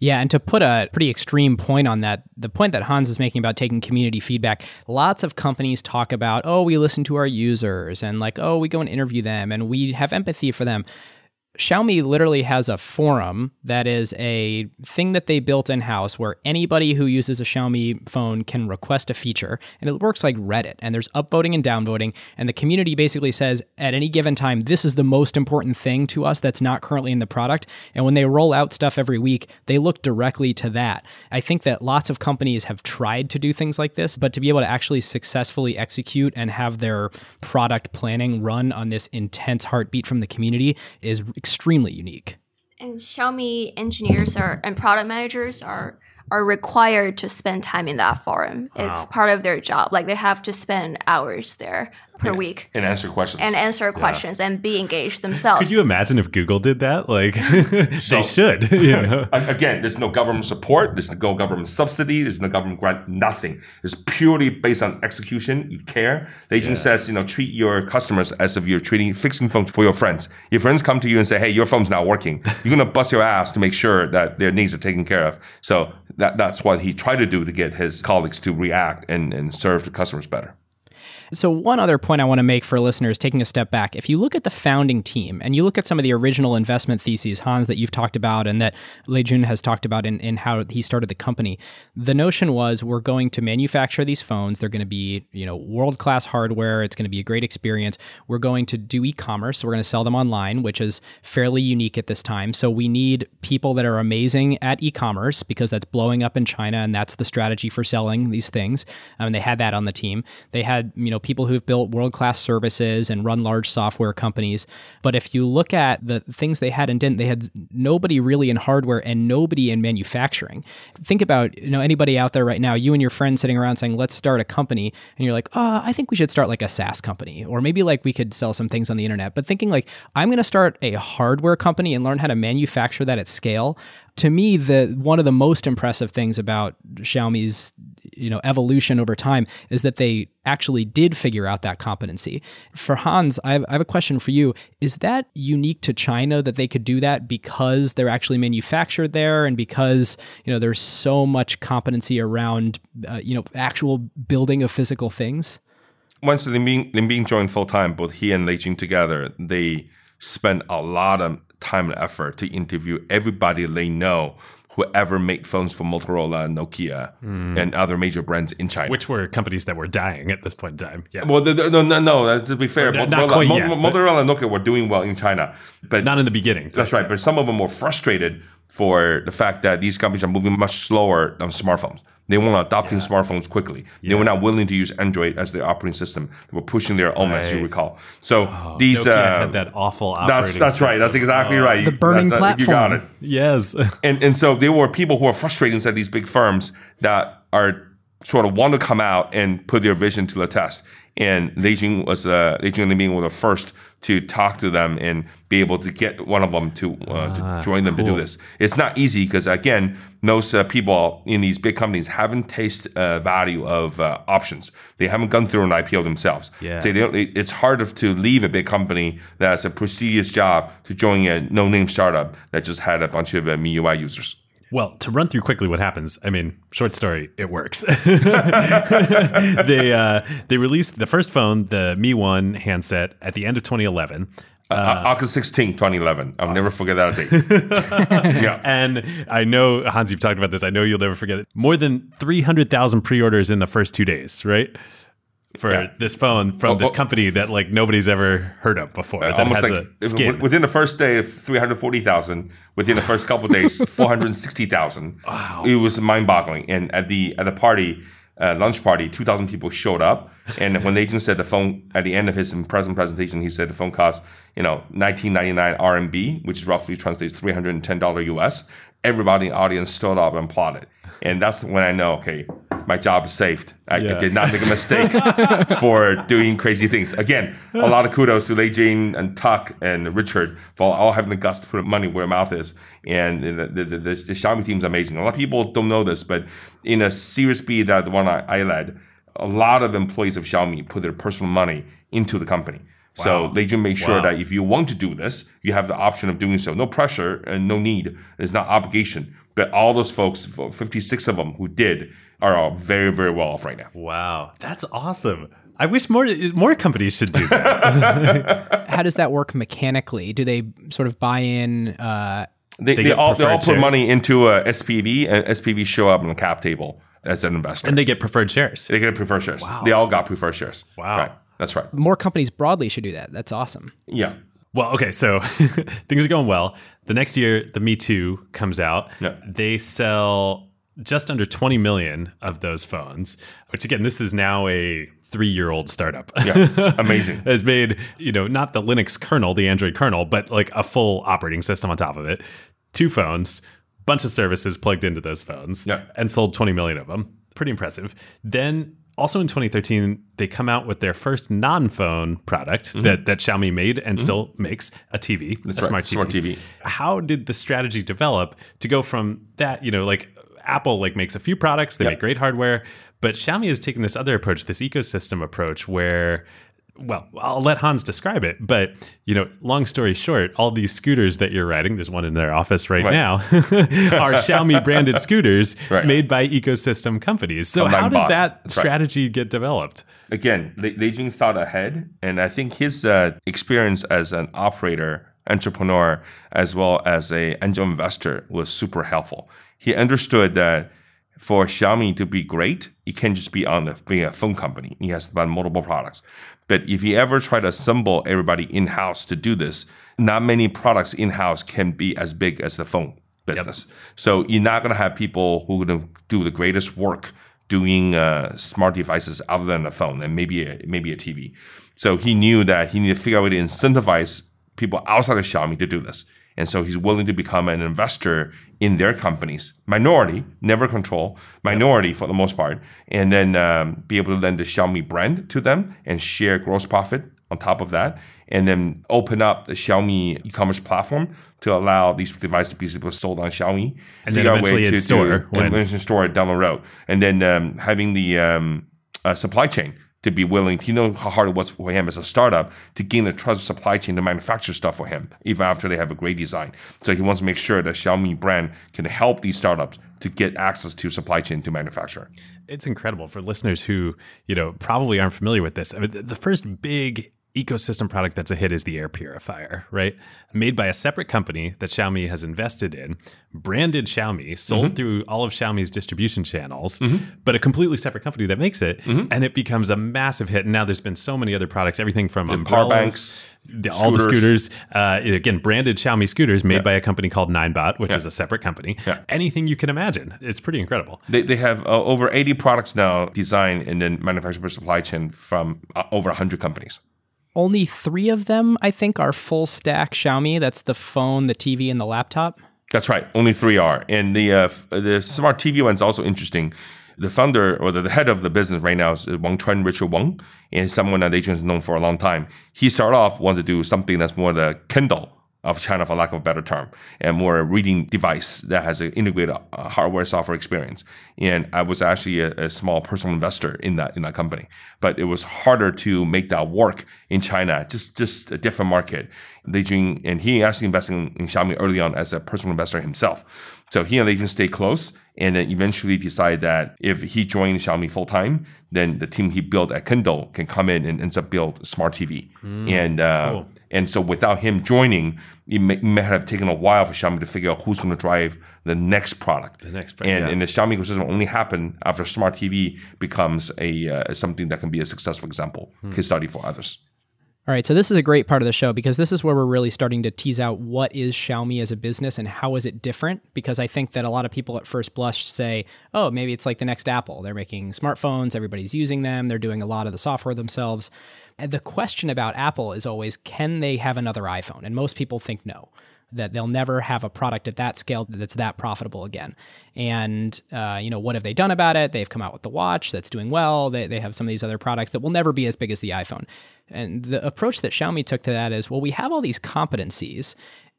Yeah, and to put a pretty extreme point on that, the point that Hans is making about taking community feedback, lots of companies talk about, oh, we listen to our users and like, oh, we go and interview them and we have empathy for them. Xiaomi literally has a forum that is a thing that they built in house where anybody who uses a Xiaomi phone can request a feature and it works like Reddit and there's upvoting and downvoting and the community basically says at any given time this is the most important thing to us that's not currently in the product and when they roll out stuff every week they look directly to that. I think that lots of companies have tried to do things like this but to be able to actually successfully execute and have their product planning run on this intense heartbeat from the community is extremely unique. And Xiaomi engineers are and product managers are are required to spend time in that forum. It's part of their job. Like they have to spend hours there per week And answer questions. and answer questions and be engaged themselves. Could you imagine if Google did that? Like, (laughs) they should. (laughs) You know? Again, there's no government support. There's no government subsidy. There's no government grant. Nothing. It's purely based on execution. You care. The agent says, you know, treat your customers as if you're treating fixing phones for your friends. Your friends come to you and say, hey, your phone's not working. (laughs) You're gonna bust your ass to make sure that their needs are taken care of. So that that's what he tried to do to get his colleagues to react and, and serve the customers better. So, one other point I want to make for listeners taking a step back if you look at the founding team and you look at some of the original investment theses, Hans, that you've talked about and that Lei Jun has talked about in, in how he started the company, the notion was we're going to manufacture these phones. They're going to be, you know, world class hardware. It's going to be a great experience. We're going to do e commerce. So We're going to sell them online, which is fairly unique at this time. So, we need people that are amazing at e commerce because that's blowing up in China and that's the strategy for selling these things. Um, they had that on the team. They had, you know, people who've built world class services and run large software companies. But if you look at the things they had and didn't, they had nobody really in hardware and nobody in manufacturing. Think about, you know, anybody out there right now, you and your friends sitting around saying, let's start a company. And you're like, oh, I think we should start like a SaaS company. Or maybe like we could sell some things on the internet. But thinking like, I'm going to start a hardware company and learn how to manufacture that at scale to me the one of the most impressive things about Xiaomi's you know evolution over time is that they actually did figure out that competency. For Hans, I have, I have a question for you. Is that unique to China that they could do that because they're actually manufactured there and because you know there's so much competency around uh, you know actual building of physical things? Once Lin Bin, Lin Bin joined full time, both he and Lei Jun together, they spent a lot of time and effort to interview everybody they know whoever made phones for Motorola, Nokia, and other major brands in China. Which were companies that were dying at this point in time. Yeah. well, the, the- no, no, no. uh, To be fair, not- Motorola, yet, Motorola and Nokia were doing well in China, but Not in the beginning. That's right. But some of them were frustrated for the fact that these companies are moving much slower on smartphones. They weren't adopting smartphones quickly. They were not willing to use Android as their operating system. They were pushing their own, as you recall. So these Nokia uh, had that awful operating that's that's right. That's exactly Oh, right. The burning That's- that- You got it. Yes. (laughs) And and so there were people who are frustrated inside these big firms that are sort of want to come out and put their vision to the test. And Lei Jun was uh, Lei Jun and Lin Bin were the first to talk to them and be able to get one of them to uh, to join them to do this. It's not easy because again, most uh, people in these big companies haven't tasted uh, value of uh, options. They haven't gone through an IPO themselves. Yeah. So they don't, it's harder to leave a big company that's a prestigious job to join a no-name startup that just had a bunch of uh, MIUI users. Well, to run through quickly what happens, I mean, short story, it works. (laughs) they uh, they released the first phone, the Mi One handset, at the end of 2011. Uh, August 16, 2011. I'll never forget that date. (laughs) yeah. And I know, Hans, you've talked about this. I know you'll never forget it. More than 300,000 pre orders in the first two days, right? For Yeah. this phone from Oh, this oh. company that like nobody's ever heard of before. that Almost has like a skin. within the first day of 340,000, within the first couple of days, (laughs) 460,000. Wow. It was mind boggling. And at the at the party, uh, lunch party, 2,000 people showed up. And when the Agent said the phone, at the end of his present presentation, he said the phone cost, you know, 1999 RMB, which is roughly translates $310 US. Everybody in the audience stood up and applauded. And that's when I know, okay, my job is saved. I, I did not make a mistake (laughs) for doing crazy things. Again, a lot of kudos to Lei Jun and Tuck and Richard for all having the guts to put money where their mouth is. And the, the, the, the, the Xiaomi team is amazing. A lot of people don't know this, but in a Series B that the one I, I led, a lot of employees of Xiaomi put their personal money into the company. So Wow. they just make sure Wow. that if you want to do this, you have the option of doing so. No pressure and no need. It's not obligation. But all those folks, 56 of them who did, are all very, very well off right now. wow. That's awesome. I wish more more companies should do that. (laughs) How does that work mechanically? Do they sort of buy in? Uh, They, they, get all, they all put shares? money into a SPV, and SPV show up on the cap table as an investor. and they get preferred shares. they get preferred shares. Wow. They all got preferred shares. Wow. Right. That's right. more companies broadly should do that. That's awesome. Yeah. Well, okay, so (laughs) things are going well. The next year, the Mi 2 comes out. Yeah. They sell just under 20 million of those phones, which again, this is now a three year old startup. Yeah. (laughs) Amazing. has made, you know, not the Linux kernel, the Android kernel, but like a full operating system on top of it. Two phones, bunch of services plugged into those phones, Yeah. and sold 20 million of them. Pretty impressive. Then also in 2013, they come out with their first non-phone product that, that Xiaomi made and still makes a TV, a right, smart TV. smart TV. How did the strategy develop to go from that, you know, like Apple like makes a few products, they Yeah. make great hardware, but Xiaomi has taken this other approach, this ecosystem approach where well, I'll let Hans describe it, but you know, long story short, all these scooters that you're riding, there's one in their office right, Right. now, (laughs) are Xiaomi branded (laughs) scooters Right. made by ecosystem companies. So Online how did bot. that That's right. strategy get developed? again, Lei Jing thought ahead, and I think his uh, experience as an operator, entrepreneur, as well as a angel investor was super helpful. He understood that for Xiaomi to be great, it can't just be on the, being a phone company. He has to buy multiple products. But if you ever try to assemble everybody in house to do this, not many products in house can be as big as the phone business. So you're not going to have people who are going to do the greatest work doing uh, smart devices other than a phone and maybe a, maybe a TV. So he knew that he needed to figure out a way to incentivize people outside of Xiaomi to do this. And so he's willing to become an investor in their companies, minority, never control, minority for the most part, and then um, be able to lend the Xiaomi brand to them and share gross profit on top of that, and then open up the Xiaomi e-commerce platform to allow these devices to be sold on Xiaomi, and then eventually in store, when in store down the road, and then um, having the um, uh, supply chain to be willing. You know how hard it was for him as a startup to gain the trust of supply chain to manufacture stuff for him, even after they have a great design. So he wants to make sure that Xiaomi brand can help these startups to get access to supply chain to manufacture. It's incredible for listeners who you know probably aren't familiar with this. I mean, the first big ecosystem product that's a hit is the air purifier, right? Made by a separate company that Xiaomi has invested in, branded Xiaomi, sold mm-hmm. through all of Xiaomi's distribution channels, mm-hmm. but a completely separate company that makes it, mm-hmm. and it becomes a massive hit. And now there's been so many other products, everything from umbrellas, power banks, the, all the scooters, uh, again, branded Xiaomi scooters made yeah. by a company called Ninebot, which yeah. is a separate company. Yeah. Anything you can imagine. It's pretty incredible. They, they have uh, over 80 products now designed and then manufactured by supply chain from uh, over 100 companies only three of them, I think, are full stack Xiaomi. That's the phone, the TV, and the laptop. That's right. Only three are, and the uh, the smart TV one's also interesting. The founder or the, the head of the business right now is Wang Chuan, Richard Wang, and someone that Adrian has known for a long time. He started off wanted to do something that's more the Kindle of China, for lack of a better term, and more a reading device that has an integrated uh, hardware software experience. And I was actually a, a, small personal investor in that in that company, but it was harder to make that work in China. Just just a different market. They doing, and he actually invested in, in Xiaomi early on as a personal investor himself. So he and Adrian stay close, and then eventually decide that if he joined Xiaomi full time, then the team he built at Kindle can come in and ends up build smart TV. Mm, and uh, cool. And so without him joining, it may, it may, have taken a while for Xiaomi to figure out who's going to drive the next product. The next product. And, yeah. and the Xiaomi ecosystem only happen after smart TV becomes a uh, something that can be a successful example, hmm. case study for others. All right, so this is a great part of the show because this is where we're really starting to tease out what is Xiaomi as a business and how is it different because I think that a lot of people at first blush say, "Oh, maybe it's like the next Apple. They're making smartphones, everybody's using them, they're doing a lot of the software themselves." And the question about Apple is always, can they have another iPhone? And most people think no that they'll never have a product at that scale that's that profitable again. And, uh, you know, what have they done about it? They've come out with the watch that's doing well. They, they have some of these other products that will never be as big as the iPhone. And the approach that Xiaomi took to that is well, we have all these competencies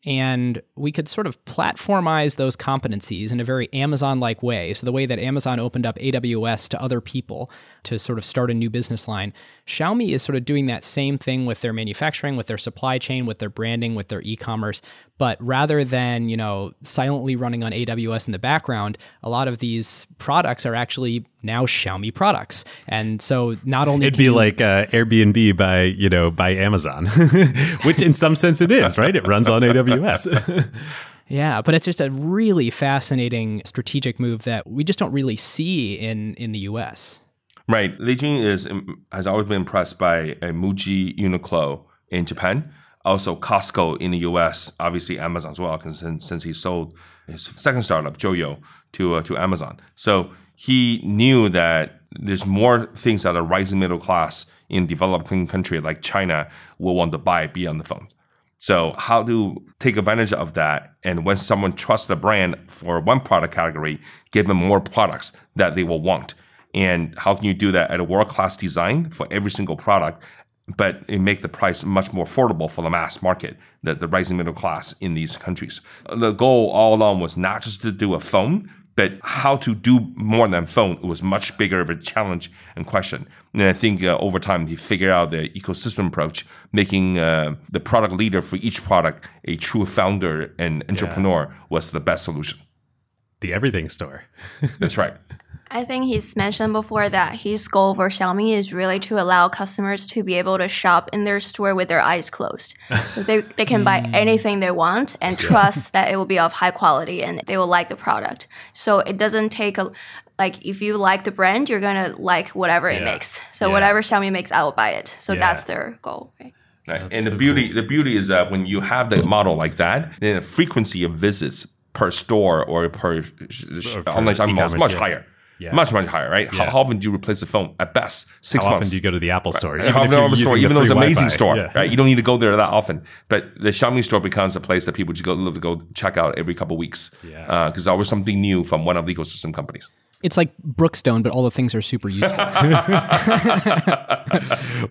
and we could sort of platformize those competencies in a very Amazon like way. So, the way that Amazon opened up AWS to other people to sort of start a new business line, Xiaomi is sort of doing that same thing with their manufacturing, with their supply chain, with their branding, with their e commerce. But rather than, you know, silently running on AWS in the background, a lot of these products are actually now Xiaomi products. And so not only it'd be you, like uh, Airbnb by, you know, by Amazon, (laughs) which in some sense it is, right? It runs on AWS. (laughs) Yeah, but it's just a really fascinating strategic move that we just don't really see in in the US. Right. Lei Jun is has always been impressed by a Muji Uniqlo in Japan also Costco in the U.S., obviously Amazon as well, since, since he sold his second startup, Joyo, to uh, to Amazon. So he knew that there's more things that a rising middle class in developing country like China will want to buy beyond the phone. So how to take advantage of that, and when someone trusts the brand for one product category, give them more products that they will want. And how can you do that at a world class design for every single product but it make the price much more affordable for the mass market, the, the rising middle class in these countries. The goal all along was not just to do a phone, but how to do more than phone it was much bigger of a challenge and question. And I think uh, over time he figured out the ecosystem approach, making uh, the product leader for each product a true founder and entrepreneur yeah. was the best solution. The everything store. (laughs) That's right. I think he's mentioned before that his goal for Xiaomi is really to allow customers to be able to shop in their store with their eyes closed. (laughs) So they, they can buy hmm. anything they want and trust that it will be of high quality and they will like the product. So it doesn't take a, like if you like the brand, you're gonna like whatever yeah. it makes. So yeah. whatever Xiaomi makes, I will buy it. So yeah. that's their goal, right? Right. and the so beauty cool. the beauty is that when you have the model like that, then the frequency of visits per store or per online shopping mall is much higher. Yeah. Much, much higher, right? Yeah. How, how, often do you replace the phone? At best, six how months. often do you go to the Apple store? Right. Even, if store, even though it's an amazing Wi-Fi. store, yeah. right? You don't need to go there that often. But the Xiaomi store becomes a place that people just go to go check out every couple weeks. Yeah. Because uh, there's always something new from one of the ecosystem companies. It's like Brookstone, but all the things are super useful. (laughs)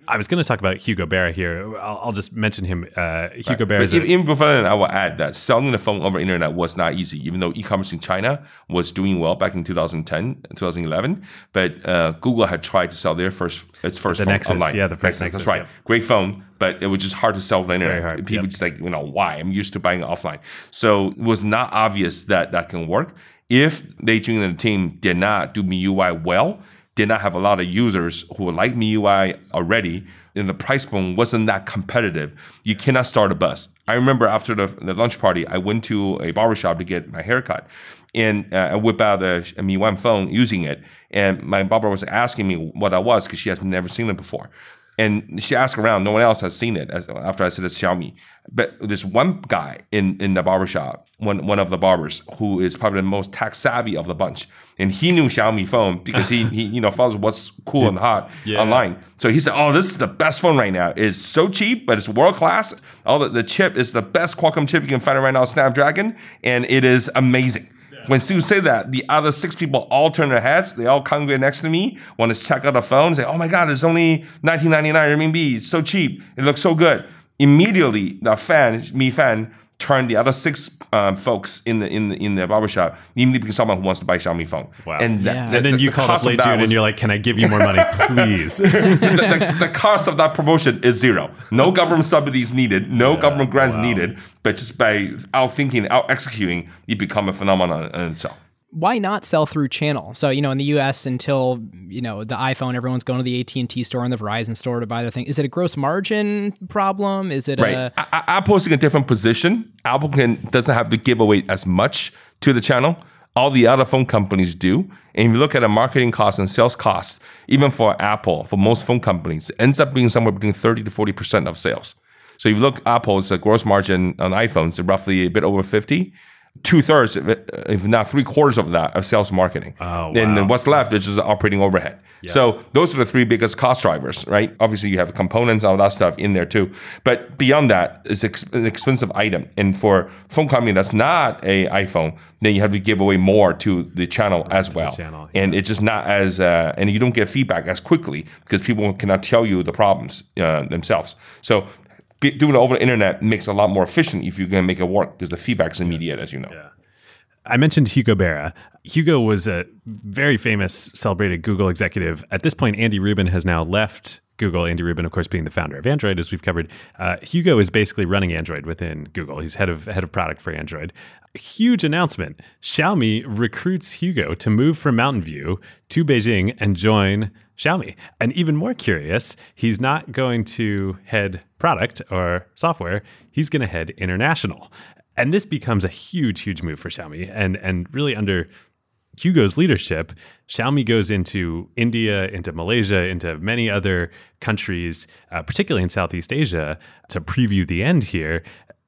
I was going to talk about Hugo Barra here. I'll, I'll just mention him. Uh, Hugo Barra But is if, a, even before that, I will add that selling the phone over internet was not easy, even though e-commerce in China was doing well back in 2010, 2011. But uh, Google had tried to sell their first, its first The phone Nexus, online. yeah, the first That's Nexus, right. yeah. Great phone, but it was just hard to sell on the internet. hard, People yep. just like, you know, why? I'm used to buying offline. So it was not obvious that that can work. If Lei Jun and the team did not do MIUI well, did not have a lot of users who like MIUI already, and the price point wasn't that competitive, you cannot start a bus. I remember after the, the lunch party, I went to a barbershop to get my haircut. And uh, I whip out a, a MIUI phone using it. And my barber was asking me what that was because she has never seen it before. And she asked around, no one else has seen it as- after I said it's Xiaomi. But there's one guy in, in the barbershop, one, one of the barbers, who is probably the most tech savvy of the bunch. And he knew Xiaomi phone because he, he you know, follows what's cool and hot Yeah. online. So he said, oh, this is the best phone right now. It's so cheap, but it's world class. All the, the chip is the best Qualcomm chip you can find right now, Snapdragon. And it is amazing. When Sue said that, the other six people all turned their heads. They all congregate next to me, want to check out the phone, say, "Oh my God, it's only 19.99 RMB. It's so cheap. It looks so good." Immediately, the fan, Mi fan, turned the other six um, folks in the in the in the barbershop immediately became someone who wants to buy Xiaomi phone. Wow. And, that- Yeah. the- and then the- you the called up cost late that June and you're like, can I give you more money, (laughs) please? the, the, the cost of that promotion is zero. No (laughs) government subsidies needed, no government grants wow. needed, but just by out thinking, out executing, you become a phenomenon in itself. Why not sell through channel? So you know, in the U.S., until you know the iPhone, everyone's going to the AT and T store and the Verizon store to buy their thing. Is it a gross margin problem? Is it Right. a A- Apple's in a different position. Apple can doesn't have to give away as much to the channel. All the other phone companies do. And if you look at the marketing costs and sales costs, even for Apple, for most phone companies, it ends up being somewhere between 30 to 40% of sales. So if you look Apple's gross margin on iPhones, roughly a bit over 50. Two thirds, if not three quarters of that, of sales marketing. Oh, And then what's left is just operating overhead. So those are the three biggest cost drivers, right? Obviously, you have components, all that stuff in there too. But beyond that, it's ex- an expensive item. And for phone company that's not a iPhone, then you have to give away more to the channel as well. channel, And it's just not as, uh, and you don't get feedback as quickly because people cannot tell you the problems uh, themselves. So doing it over the internet makes it a lot more efficient if you can make it work because the feedback is immediate, as you know. I mentioned Hugo Barra. Hugo was a very famous, celebrated Google executive. At this point, Andy Rubin has now left Google. Andy Rubin, of course, being the founder of Android, as we've covered. Uh, Hugo is basically running Android within Google. He's head of head of product for Android. Huge announcement: Xiaomi recruits Hugo to move from Mountain View to Beijing and join Xiaomi. And even more curious, he's not going to head product or software. He's going to head international. And this becomes a huge, huge move for Xiaomi. And and really under Hugo's leadership, Xiaomi goes into India, into Malaysia, into many other countries, uh, particularly in Southeast Asia, to preview the end here.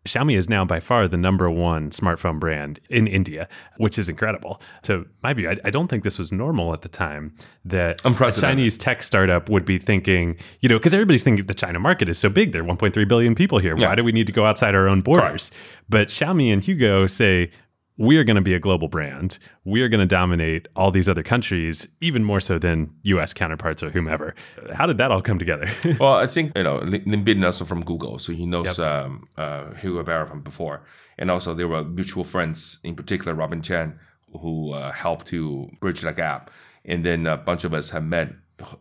Xiaomi is now by far the number one smartphone brand in India, which is incredible. To my view, I, I don't think this was normal at the time that a Chinese tech startup would be thinking, you know, because everybody's thinking the China market is so big. There are 1.3 billion people here. Why do we need to go outside our own borders? But Xiaomi and Hugo say, we are going to be a global brand. We are going to dominate all these other countries, even more so than US counterparts or whomever. How did that all come together? (laughs) Well, I think you know Lin Bin also from Google, so he knows um, uh, Hugo Barra from before, and also they were mutual friends. In particular, Robin Chen, who uh, helped to bridge that gap, and then a bunch of us have met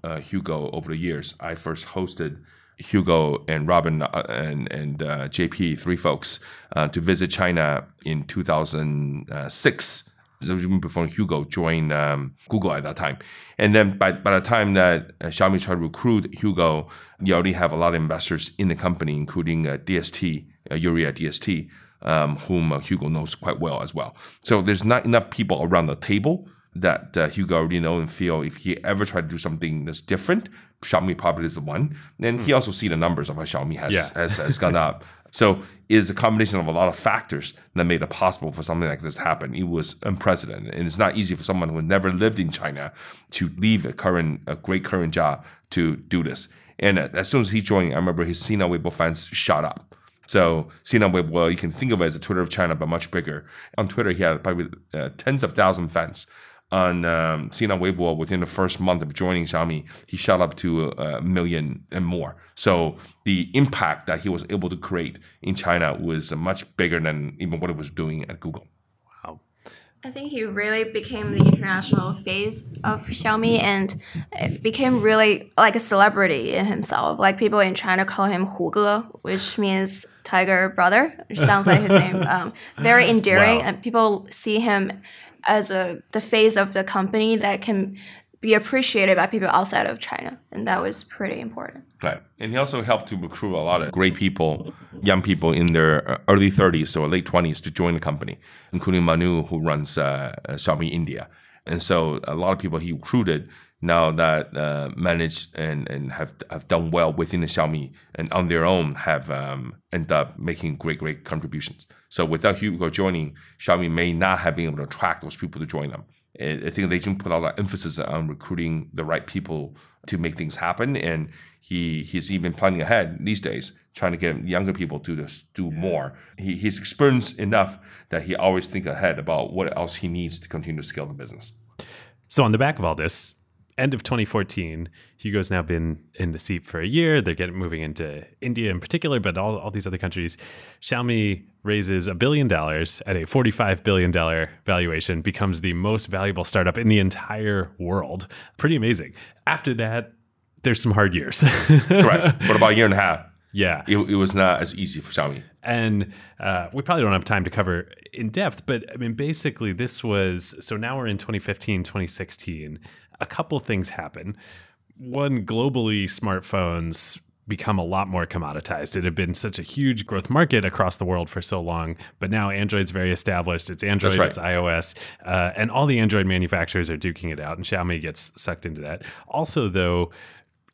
uh, Hugo over the years. I first hosted Hugo and Robin uh, and and uh, JP, three folks, uh, to visit China in 2006. So even before Hugo joined um, Google at that time, and then by by the time that uh, Xiaomi tried to recruit Hugo, you already have a lot of investors in the company, including uh, DST, uh, DST, um, whom uh, Hugo knows quite well as well. So there's not enough people around the table that uh, Hugo already know and feel if he ever tried to do something that's different, Xiaomi probably is the one. And he also see the numbers of how Xiaomi has Yeah. has, has gone up. (laughs) So it's a combination of a lot of factors that made it possible for something like this to happen. It was unprecedented, and it's not easy for someone who never lived in China to leave a current, a great current job to do this. And uh, as soon as he joined, I remember his Sina Weibo fans shot up. So Sina Weibo, you can think of it as a Twitter of China, but much bigger. On Twitter, he had probably uh, tens of thousands of fans on um, Sina Weibo within the first month of joining Xiaomi, he shot up to a million and more. So the impact that he was able to create in China was much bigger than even what he was doing at Google. Wow. I think he really became the international face of Xiaomi and it became really like a celebrity in himself. Like people in China call him Hu Ge, which means tiger brother, which sounds like his name. (laughs) Um, very endearing, wow. and people see him as a the face of the company that can be appreciated by people outside of China, and that was pretty important. Right, and he also helped to recruit a lot of great people, young people in their uh, early 30s or late 20s to join the company, including Manu, who runs uh, Xiaomi India. And so a lot of people he recruited now that uh, managed and, and have have done well within the Xiaomi and on their own have um, ended up making great great contributions. So without Hugo joining, Xiaomi may not have been able to attract those people to join them. I think they put a lot of emphasis on recruiting the right people to make things happen, and he he's even planning ahead these days, trying to get younger people to do more. He, he's experienced enough that he always think ahead about what else he needs to continue to scale the business. So on the back of all this, end of 2014, Hugo's now been in the seat for a year. They're getting moving into India in particular, but all, all these other countries. Xiaomi raises a billion dollars at a $45 billion valuation, becomes the most valuable startup in the entire world. Pretty amazing. After that, there's some hard years. (laughs) right. What about a year and a half? Yeah. It, it, was not as easy for Xiaomi. And uh, we probably don't have time to cover in depth, but I mean, basically, this was so now we're in 2015, 2016 a couple things happen. One, globally, smartphones become a lot more commoditized. It had been such a huge growth market across the world for so long, but now Android's very established. It's Android, right. it's iOS, uh, and all the Android manufacturers are duking it out, and Xiaomi gets sucked into that. Also, though,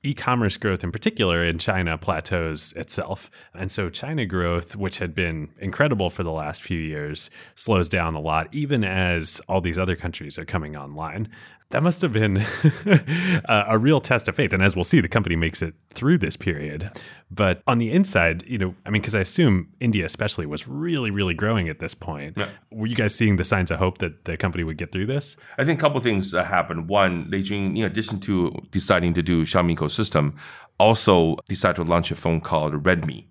e-commerce growth in particular in China plateaus itself. And so China growth, which had been incredible for the last few years, slows down a lot, even as all these other countries are coming online that must have been a, (laughs) uh, a real test of faith. And as we'll see, the company makes it through this period. But on the inside, you know, I mean, because I assume India especially was really, really growing at this point. Yeah. Were you guys seeing the signs of hope that the company would get through this? I think a couple things that happened. One, Lei Jun, in addition to deciding to do Xiaomi ecosystem, also decided to launch a phone called Redmi.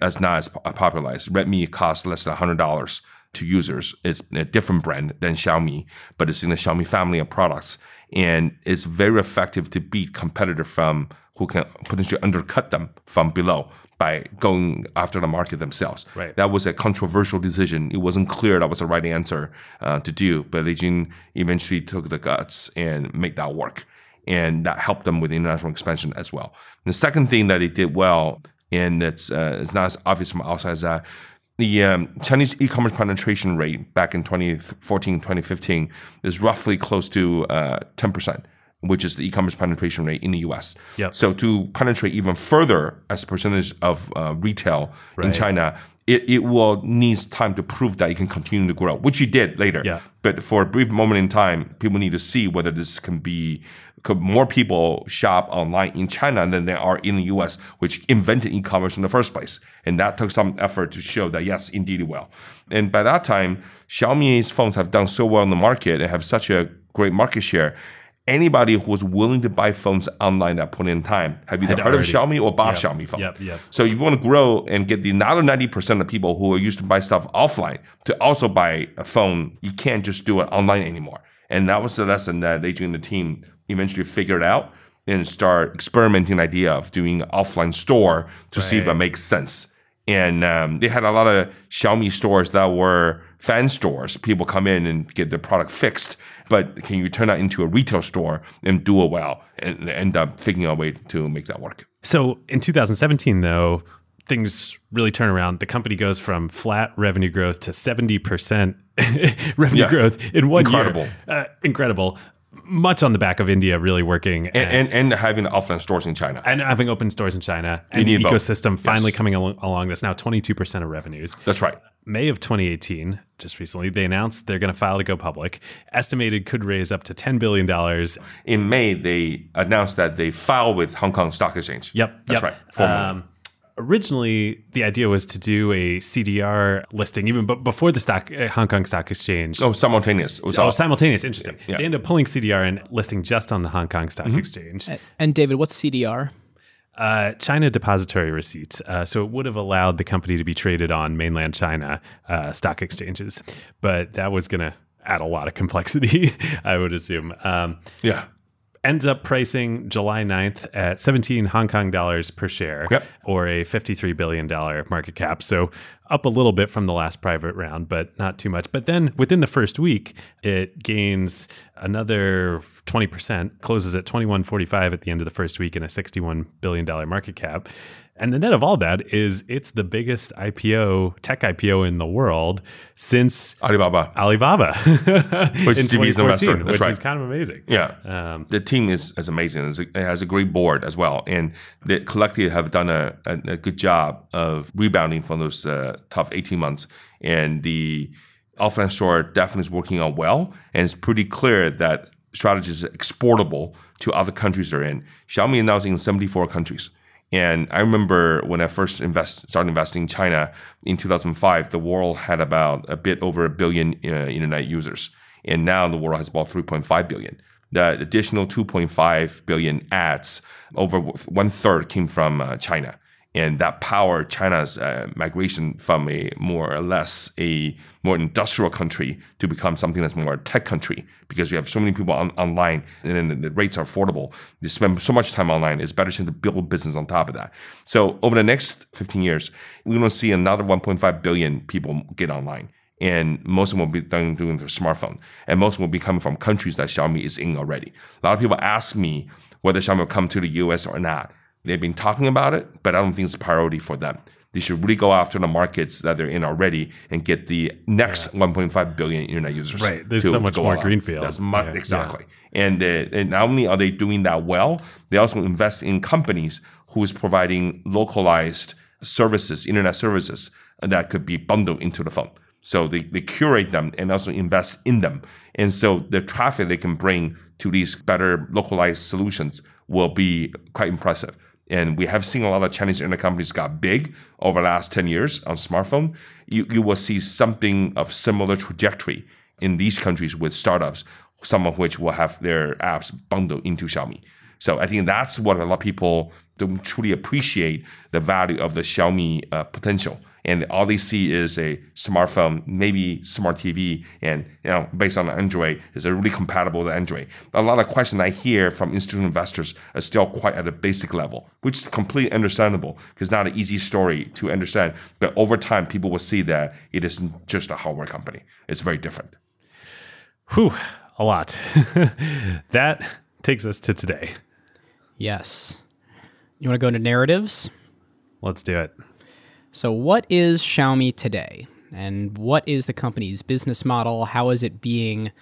That's not as uh, popularized. Redmi costs less than $100 to users. It's a different brand than Xiaomi, but it's in the Xiaomi family of products. And it's very effective to beat competitor from who can potentially undercut them from below by going after the market themselves. Right. That was a controversial decision. It wasn't clear that was the right answer uh, to do, but Lei Jun eventually took the guts and made that work. And that helped them with international expansion as well. And the second thing that they did well, and it's, uh, it's not as obvious from outside, is that the um, Chinese e-commerce penetration rate back in 2014, 2015 is roughly close to uh, 10%, which is the e-commerce penetration rate in the US. Yep. So to penetrate even further as a percentage of uh, retail right. in China, it, it will needs time to prove that it can continue to grow, which it did later. Yeah. But for a brief moment in time, people need to see whether this can be could more people shop online in China than there are in the US, which invented e-commerce in the first place. And that took some effort to show that yes, indeed it will. And by that time, Xiaomi's phones have done so well in the market and have such a great market share anybody who was willing to buy phones online at that point in time have either heard already. of Xiaomi or bought yep, Xiaomi phone. Yep, yep. So you want to grow and get the another 90% of people who are used to buy stuff offline to also buy a phone, you can't just do it online anymore. And that was the lesson that Adrian and the team eventually figured out and start experimenting idea of doing an offline store to right. see if it makes sense. And um, they had a lot of Xiaomi stores that were fan stores. People come in and get the product fixed but can you turn that into a retail store and do it well and end up figuring out a way to make that work? So in 2017, though, things really turn around. The company goes from flat revenue growth to 70% (laughs) revenue yeah. growth in one incredible. year. Uh, incredible. Much on the back of India really working. And, and, and, having offline stores in China. And having open stores in China. And the ecosystem finally yes. coming al- along. That's now 22% of revenues. That's right. May of 2018, just recently, they announced they're going to file to go public. Estimated could raise up to $10 billion. In May, they announced that they filed with Hong Kong Stock Exchange. Yep. That's yep. right. Um, originally the idea was to do a CDR listing even but before the stock uh, Hong Kong Stock Exchange. Oh, simultaneous. It was Oh, all- simultaneous. Interesting. Yeah. They ended up pulling CDR and listing just on the Hong Kong Stock Mm-hmm. Exchange. And David, what's CDR? Uh, China Depository Receipts. Uh, so it would have allowed the company to be traded on mainland China uh, stock exchanges, but that was going to add a lot of (laughs) complexity, I would assume. Um, yeah. Ends up pricing July 9th at 17 Hong Kong dollars per share Yep. or a $53 billion market cap. So up a little bit from the last private round, but not too much. But then within the first week, it gains another 20%, closes at 21.45 at the end of the first week and a $61 billion market cap. And the net of all that is it's the biggest IPO, tech IPO in the world since Alibaba. Alibaba, (laughs) Which is DB's 2014, investor. That's which right. is kind of amazing. Yeah. Um, the team is, is amazing. It has a great board as well. And the collective have done a, a, a good job of rebounding from those uh, tough 18 months. And the offline store definitely is working out well. And it's pretty clear that strategy is exportable to other countries they're in. Xiaomi is now in 74 countries. And I remember when I first invest, started investing in China in 2005, the world had about a bit over a billion uh, internet users. And now the world has about 3.5 billion. The additional 2.5 billion ads, over one third came from uh, China. And that powered China's uh, migration from a more or less a more industrial country to become something that's more a tech country because you have so many people on, online and then the, rates are affordable. You spend so much time online, it's better to build business on top of that. So over the next 15 years, we're going to see another 1.5 billion people get online and most of them will be done doing their smartphone, and most of them will be coming from countries that Xiaomi is in already. A lot of people ask me whether Xiaomi will come to the US or not. They've been talking about it, but I don't think it's a priority for them. They should really go after the markets that they're in already and get the next 1.5 billion internet users. Right. There's to- so much more greenfield. That's much Yeah, yeah. exactly. And, uh, and not only are they doing that well, they also invest in companies who is providing localized services, internet services that could be bundled into the phone. So they, they curate them and also invest in them. And so the traffic they can bring to these better localized solutions will be quite impressive. And we have seen a lot of Chinese internet companies got big over the last 10 years on smartphone. You, you will see something of similar trajectory in these countries with startups, some of which will have their apps bundled into Xiaomi. So I think that's what a lot of people don't truly appreciate the value of the Xiaomi uh, potential. And all they see is a smartphone, maybe smart TV, and you know, based on Android, is it really compatible with Android? A lot of questions I hear from institutional investors are still quite at a basic level, which is completely understandable because not an easy story to understand. But over time, people will see that it isn't just a hardware company; it's very different. Whew, a lot. (laughs) that takes us to today. Yes. You want to go into narratives? Let's do it. So, what is Xiaomi today? And what is the company's business model? How is it being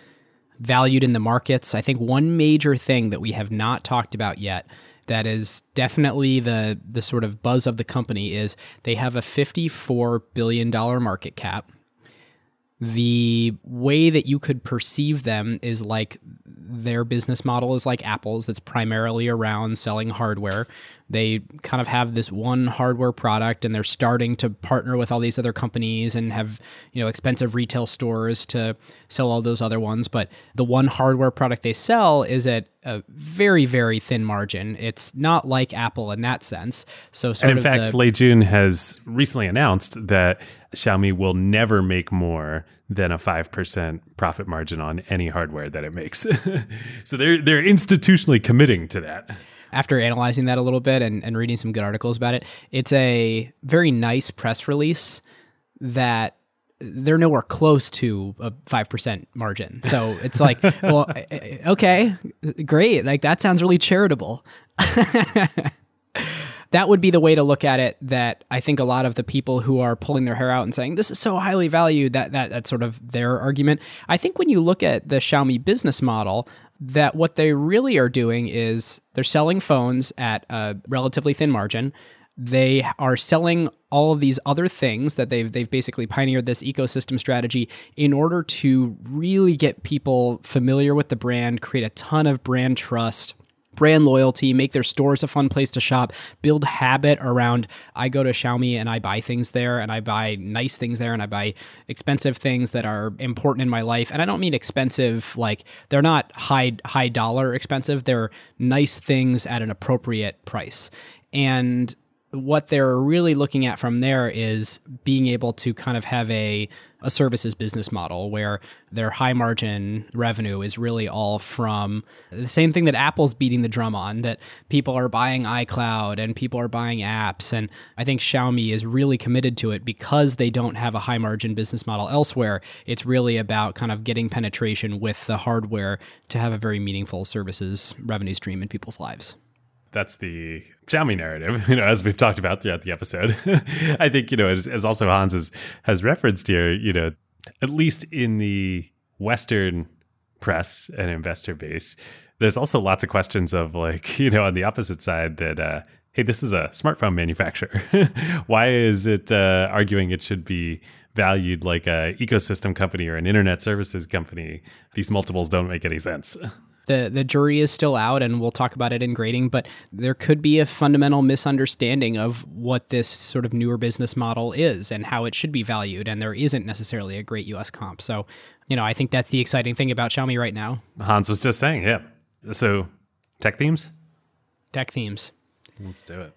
valued in the markets? I think one major thing that we have not talked about yet that is definitely the the sort of buzz of the company is they have a 54 billion dollar market cap. The way that you could perceive them is like their business model is like Apple's that's primarily around selling hardware. They kind of have this one hardware product and they're starting to partner with all these other companies and have, you know, expensive retail stores to sell all those other ones, but the one hardware product they sell is at a very very thin margin. It's not like Apple in that sense. So sort And in fact, the, Lei Jun has recently announced that Xiaomi will never make more than a 5% profit margin on any hardware that it makes. (laughs) so they're they're institutionally committing to that. after analyzing that a little bit and, and reading some good articles about it, it's a very nice press release that they're nowhere close to a 5% margin. So it's like, (laughs) well, eh, eh, okay, great. Like that sounds really charitable. (laughs) that would be the way to look at it that I think a lot of the people who are pulling their hair out and saying this is so highly valued that that that's sort of their argument. I think when you look at the Xiaomi business model that what they really are doing is they're selling phones at a relatively thin margin. They are selling all of these other things that they've they've basically pioneered this ecosystem strategy in order to really get people familiar with the brand, create a ton of brand trust brand loyalty, make their stores a fun place to shop, build habit around I go to Xiaomi and I buy things there and I buy nice things there and I buy expensive things that are important in my life. And I don't mean expensive like they're not high high dollar expensive, they're nice things at an appropriate price. And what they're really looking at from there is being able to kind of have a a services business model where their high margin revenue is really all from the same thing that Apple's beating the drum on that people are buying iCloud and people are buying apps. And I think Xiaomi is really committed to it because they don't have a high margin business model elsewhere. It's really about kind of getting penetration with the hardware to have a very meaningful services revenue stream in people's lives that's the Xiaomi narrative, (laughs) you know, as we've talked about throughout the episode. (laughs) I think, you know, as, as also Hans has, has referenced here, you know, at least in the Western press and investor base, there's also lots of questions of like, (laughs) you know, on the opposite side that, uh, hey, this is a smartphone manufacturer. Why is it uh, arguing it should be valued like a ecosystem company or an internet services company? These multiples don't make any sense the the jury is still out and we'll talk about it in grading but there could be a fundamental misunderstanding of what this sort of newer business model is and how it should be valued. And there isn't necessarily a great US comp. So you know I think that's the exciting thing about Xiaomi right now. Hans was just saying yeah. So tech themes? Tech themes. Let's do it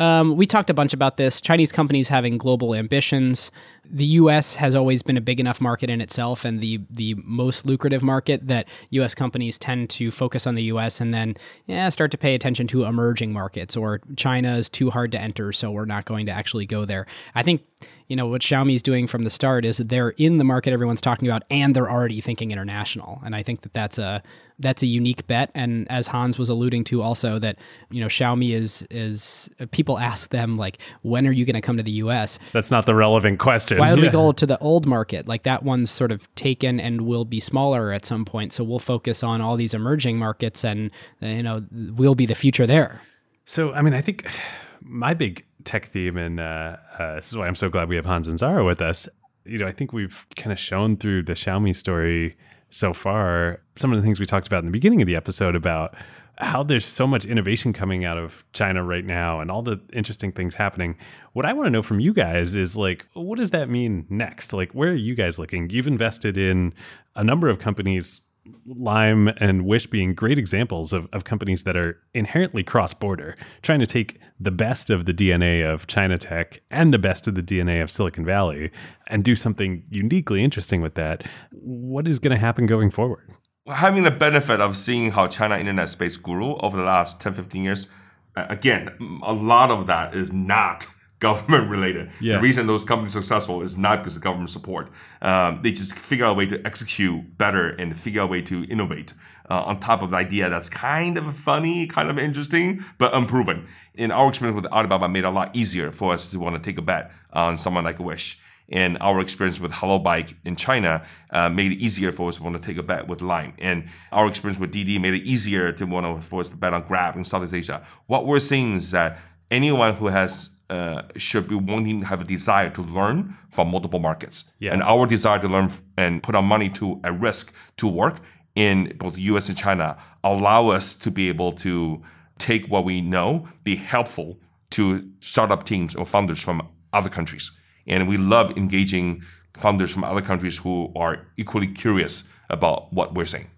um, we talked a bunch about this. Chinese companies having global ambitions. The U.S. has always been a big enough market in itself, and the the most lucrative market that U.S. companies tend to focus on the U.S. and then yeah, start to pay attention to emerging markets. Or China is too hard to enter, so we're not going to actually go there. I think you know what Xiaomi is doing from the start is that they're in the market everyone's talking about, and they're already thinking international. And I think that that's a that's a unique bet. And as Hans was alluding to, also that you know Xiaomi is is people ask them like, when are you going to come to the U.S. That's not the relevant question. Why would we (laughs) go to the old market? Like that one's sort of taken and will be smaller at some point. So we'll focus on all these emerging markets, and you know we'll be the future there. So I mean, I think (sighs) my big tech theme, and uh, uh, this is why I'm so glad we have Hans and Zara with us. You know, I think we've kind of shown through the Xiaomi story so far some of the things we talked about in the beginning of the episode about how there's so much innovation coming out of China right now and all the interesting things happening. What I want to know from you guys is like, what does that mean next? Like, where are you guys looking? You've invested in a number of companies Lime and Wish being great examples of, of companies that are inherently cross border, trying to take the best of the DNA of China tech and the best of the DNA of Silicon Valley and do something uniquely interesting with that. What is going to happen going forward? Having the benefit of seeing how China internet space grew over the last 10, 15 years, again, a lot of that is not government related. Yeah. The reason those companies are successful is not because of government support. Um, they just figure out a way to execute better and figure out a way to innovate. Uh, on top of the idea that's kind of funny, kind of interesting, but unproven. In our experience with Alibaba, made it a lot easier for us to want to take a bet on someone like Wish. And our experience with Hello Bike in China uh, made it easier for us to want to take a bet with Lime. And our experience with Didi made it easier to want to for us to bet on Grab in Southeast Asia. What we're seeing is that anyone who has uh, should be wanting to have a desire to learn from multiple markets. Yeah. And our desire to learn and put our money to a risk to work in both US and China allow us to be able to take what we know, be helpful to startup teams or founders from other countries. And we love engaging founders from other countries who are equally curious about what we're saying.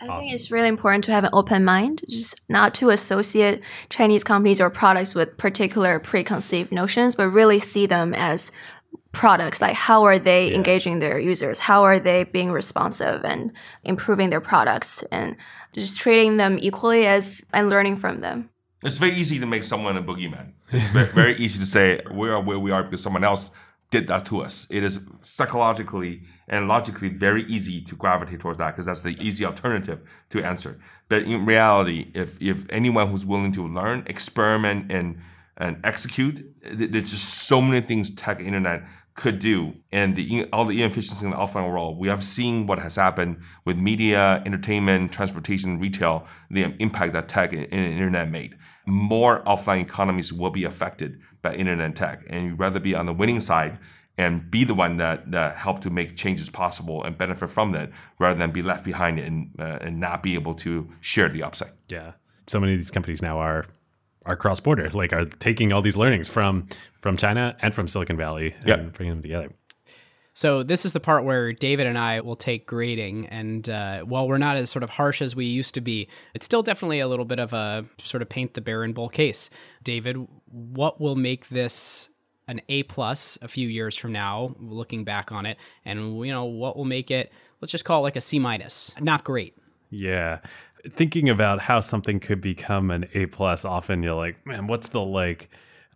I awesome. think it's really important to have an open mind, just not to associate Chinese companies or products with particular preconceived notions, but really see them as products. Like, how are they yeah. engaging their users? How are they being responsive and improving their products? And just treating them equally as and learning from them. It's very easy to make someone a boogeyman. It's very easy to say we are where we are because someone else did that to us. It is psychologically and logically very easy to gravitate towards that because that's the easy alternative to answer. But in reality, if if anyone who's willing to learn, experiment, and and execute, there's just so many things tech internet could do, and the all the inefficiency in the offline world. We have seen what has happened with media, entertainment, transportation, retail, the impact that tech and internet made. More offline economies will be affected by internet tech, and you'd rather be on the winning side and be the one that, that help to make changes possible and benefit from that rather than be left behind and, uh, and not be able to share the upside. Yeah. So many of these companies now are are cross border, like are taking all these learnings from from China and from Silicon Valley and Yep. bringing them together. So this is the part where David and I will take grading, and uh, while we're not as sort of harsh as we used to be, it's still definitely a little bit of a sort of paint the bear in bull case. David, what will make this an A plus a few years from now, looking back on it, and you know what will make it? Let's just call it like a C minus. Not great. Yeah. Thinking about how something could become an A plus, often you're like, man, what's the like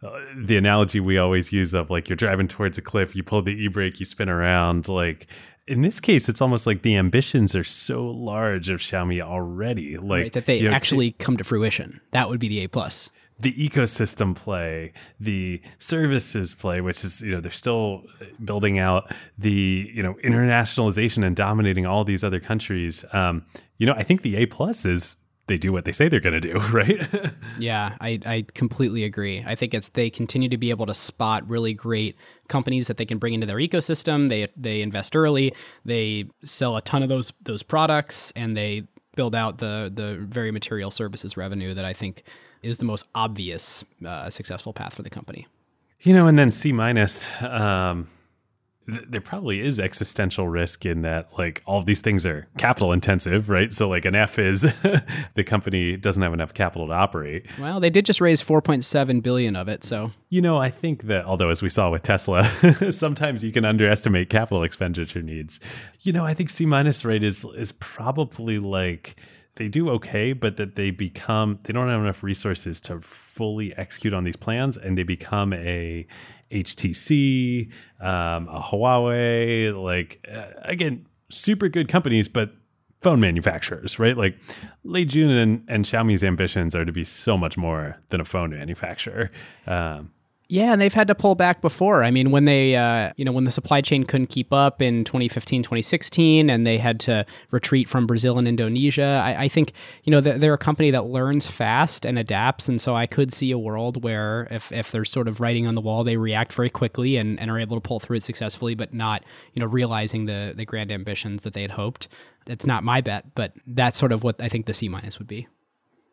uh, the analogy we always use of like you're driving towards a cliff, you pull the e brake, you spin around. Like in this case, it's almost like the ambitions are so large of Xiaomi already, like Right, that they you know, actually come to fruition. That would be the A plus. the ecosystem play, the services play, which is you know they're still building out the you know internationalization and dominating all these other countries. Um, you know, I think the A plus is they do what they say they're going to do, (laughs) right? Yeah, I, I completely agree. I think it's they continue to be able to spot really great companies that they can bring into their ecosystem. They they invest early, they sell a ton of those those products, and they build out the the very material services revenue that I think is the most obvious uh, successful path for the company. you know, and then C minus. Um, th- there probably is existential risk in that, like all of these things are capital intensive, right? So, like an F is (laughs) the company doesn't have enough capital to operate. Well, they did just raise 4.7 billion of it, so You know, I think that although, as we saw with Tesla, (laughs) sometimes you can underestimate capital expenditure needs. You know, I think C minus rate is is probably like they do okay, but that they become they don't have enough resources to fully execute on these plans, and they become a HTC, um, a Huawei, like uh, again, super good companies, but phone manufacturers, right? Like Lei Jun and, and Xiaomi's ambitions are to be so much more than a phone manufacturer. Um, Yeah, and they've had to pull back before. I mean, when they, uh, you know, when the supply chain couldn't keep up in 2015, 2016, and they had to retreat from Brazil and Indonesia, I, I think, you know, they're, a company that learns fast and adapts. And so I could see a world where if, if there's sort of writing on the wall, they react very quickly and, and are able to pull through it successfully, but not, you know, realizing the, the grand ambitions that they had hoped. It's not my bet, but that's sort of what I think the C minus would be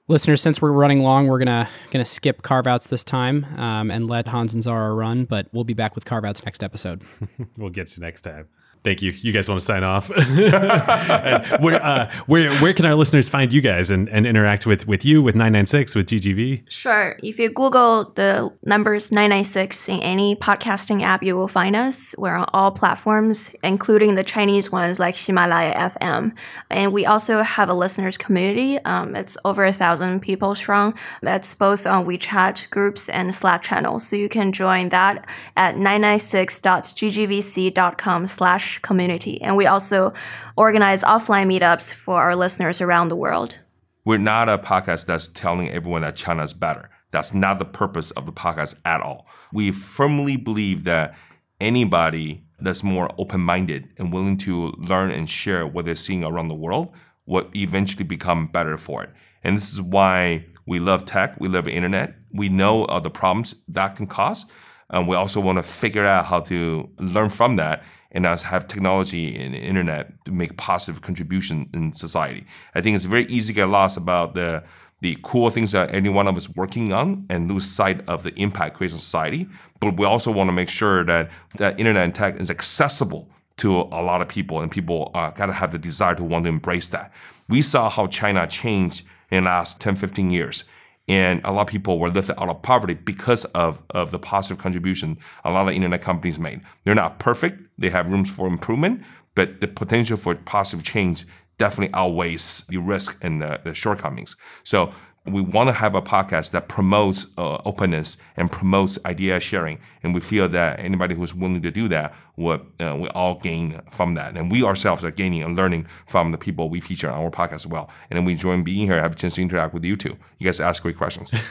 listeners since we're running long we're gonna gonna skip carve outs this time um, and let hans and zara run but we'll be back with carve outs next episode (laughs) We'll get to next time. Thank you. You guys want to sign off? (laughs) Where, uh, where, where can our listeners find you guys and, and interact with, with you, with 996, with GGV? Sure. If you Google the numbers 996 in any podcasting app, you will find us. We're on all platforms, including the Chinese ones like Himalaya FM. And we also have a listeners community. Um, it's over a thousand people strong. That's both on WeChat groups and Slack channels. So you can join that at 996.ggvc.com slash community. And we also organize offline meetups for our listeners around the world. We're not a podcast that's telling everyone that China is better. That's not the purpose of the podcast at all. We firmly believe that anybody that's more open minded and willing to learn and share what they're seeing around the world will eventually become better for it. And this is why we love tech, we love the internet. We know of the problems that can cause. And we also want to figure out how to learn from that and us have technology and internet to make positive contribution in society. I think it's very easy to get lost about the the cool things that any one of us working on and lose sight of the impact it creates on society. But we also want to make sure that that internet and tech is accessible to a lot of people, and people uh, got to have the desire to want to embrace that. We saw how China changed in the last 10, 15 years. And a lot of people were lifted out of poverty because of, of the positive contribution a lot of internet companies made. They're not perfect, they have rooms for improvement, but the potential for positive change definitely outweighs the risk and the, the shortcomings. So we want to have a podcast that promotes uh, openness and promotes idea sharing, and we feel that anybody who's willing to do that would uh, we all gain from that, and we ourselves are gaining and learning from the people we feature on our podcast as well. And then we enjoy being here, have a chance to interact with you too. You guys ask great questions. (laughs)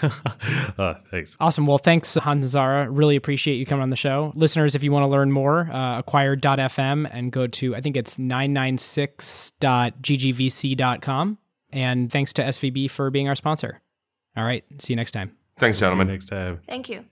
Uh, thanks. awesome well thanks hans and zara really appreciate you coming on the show listeners if you want to learn more uh, acquired.fm and go to i think it's 996.ggvc.com and thanks to svb for being our sponsor all right see you next time Thanks, See you gentlemen. next time. Thank you.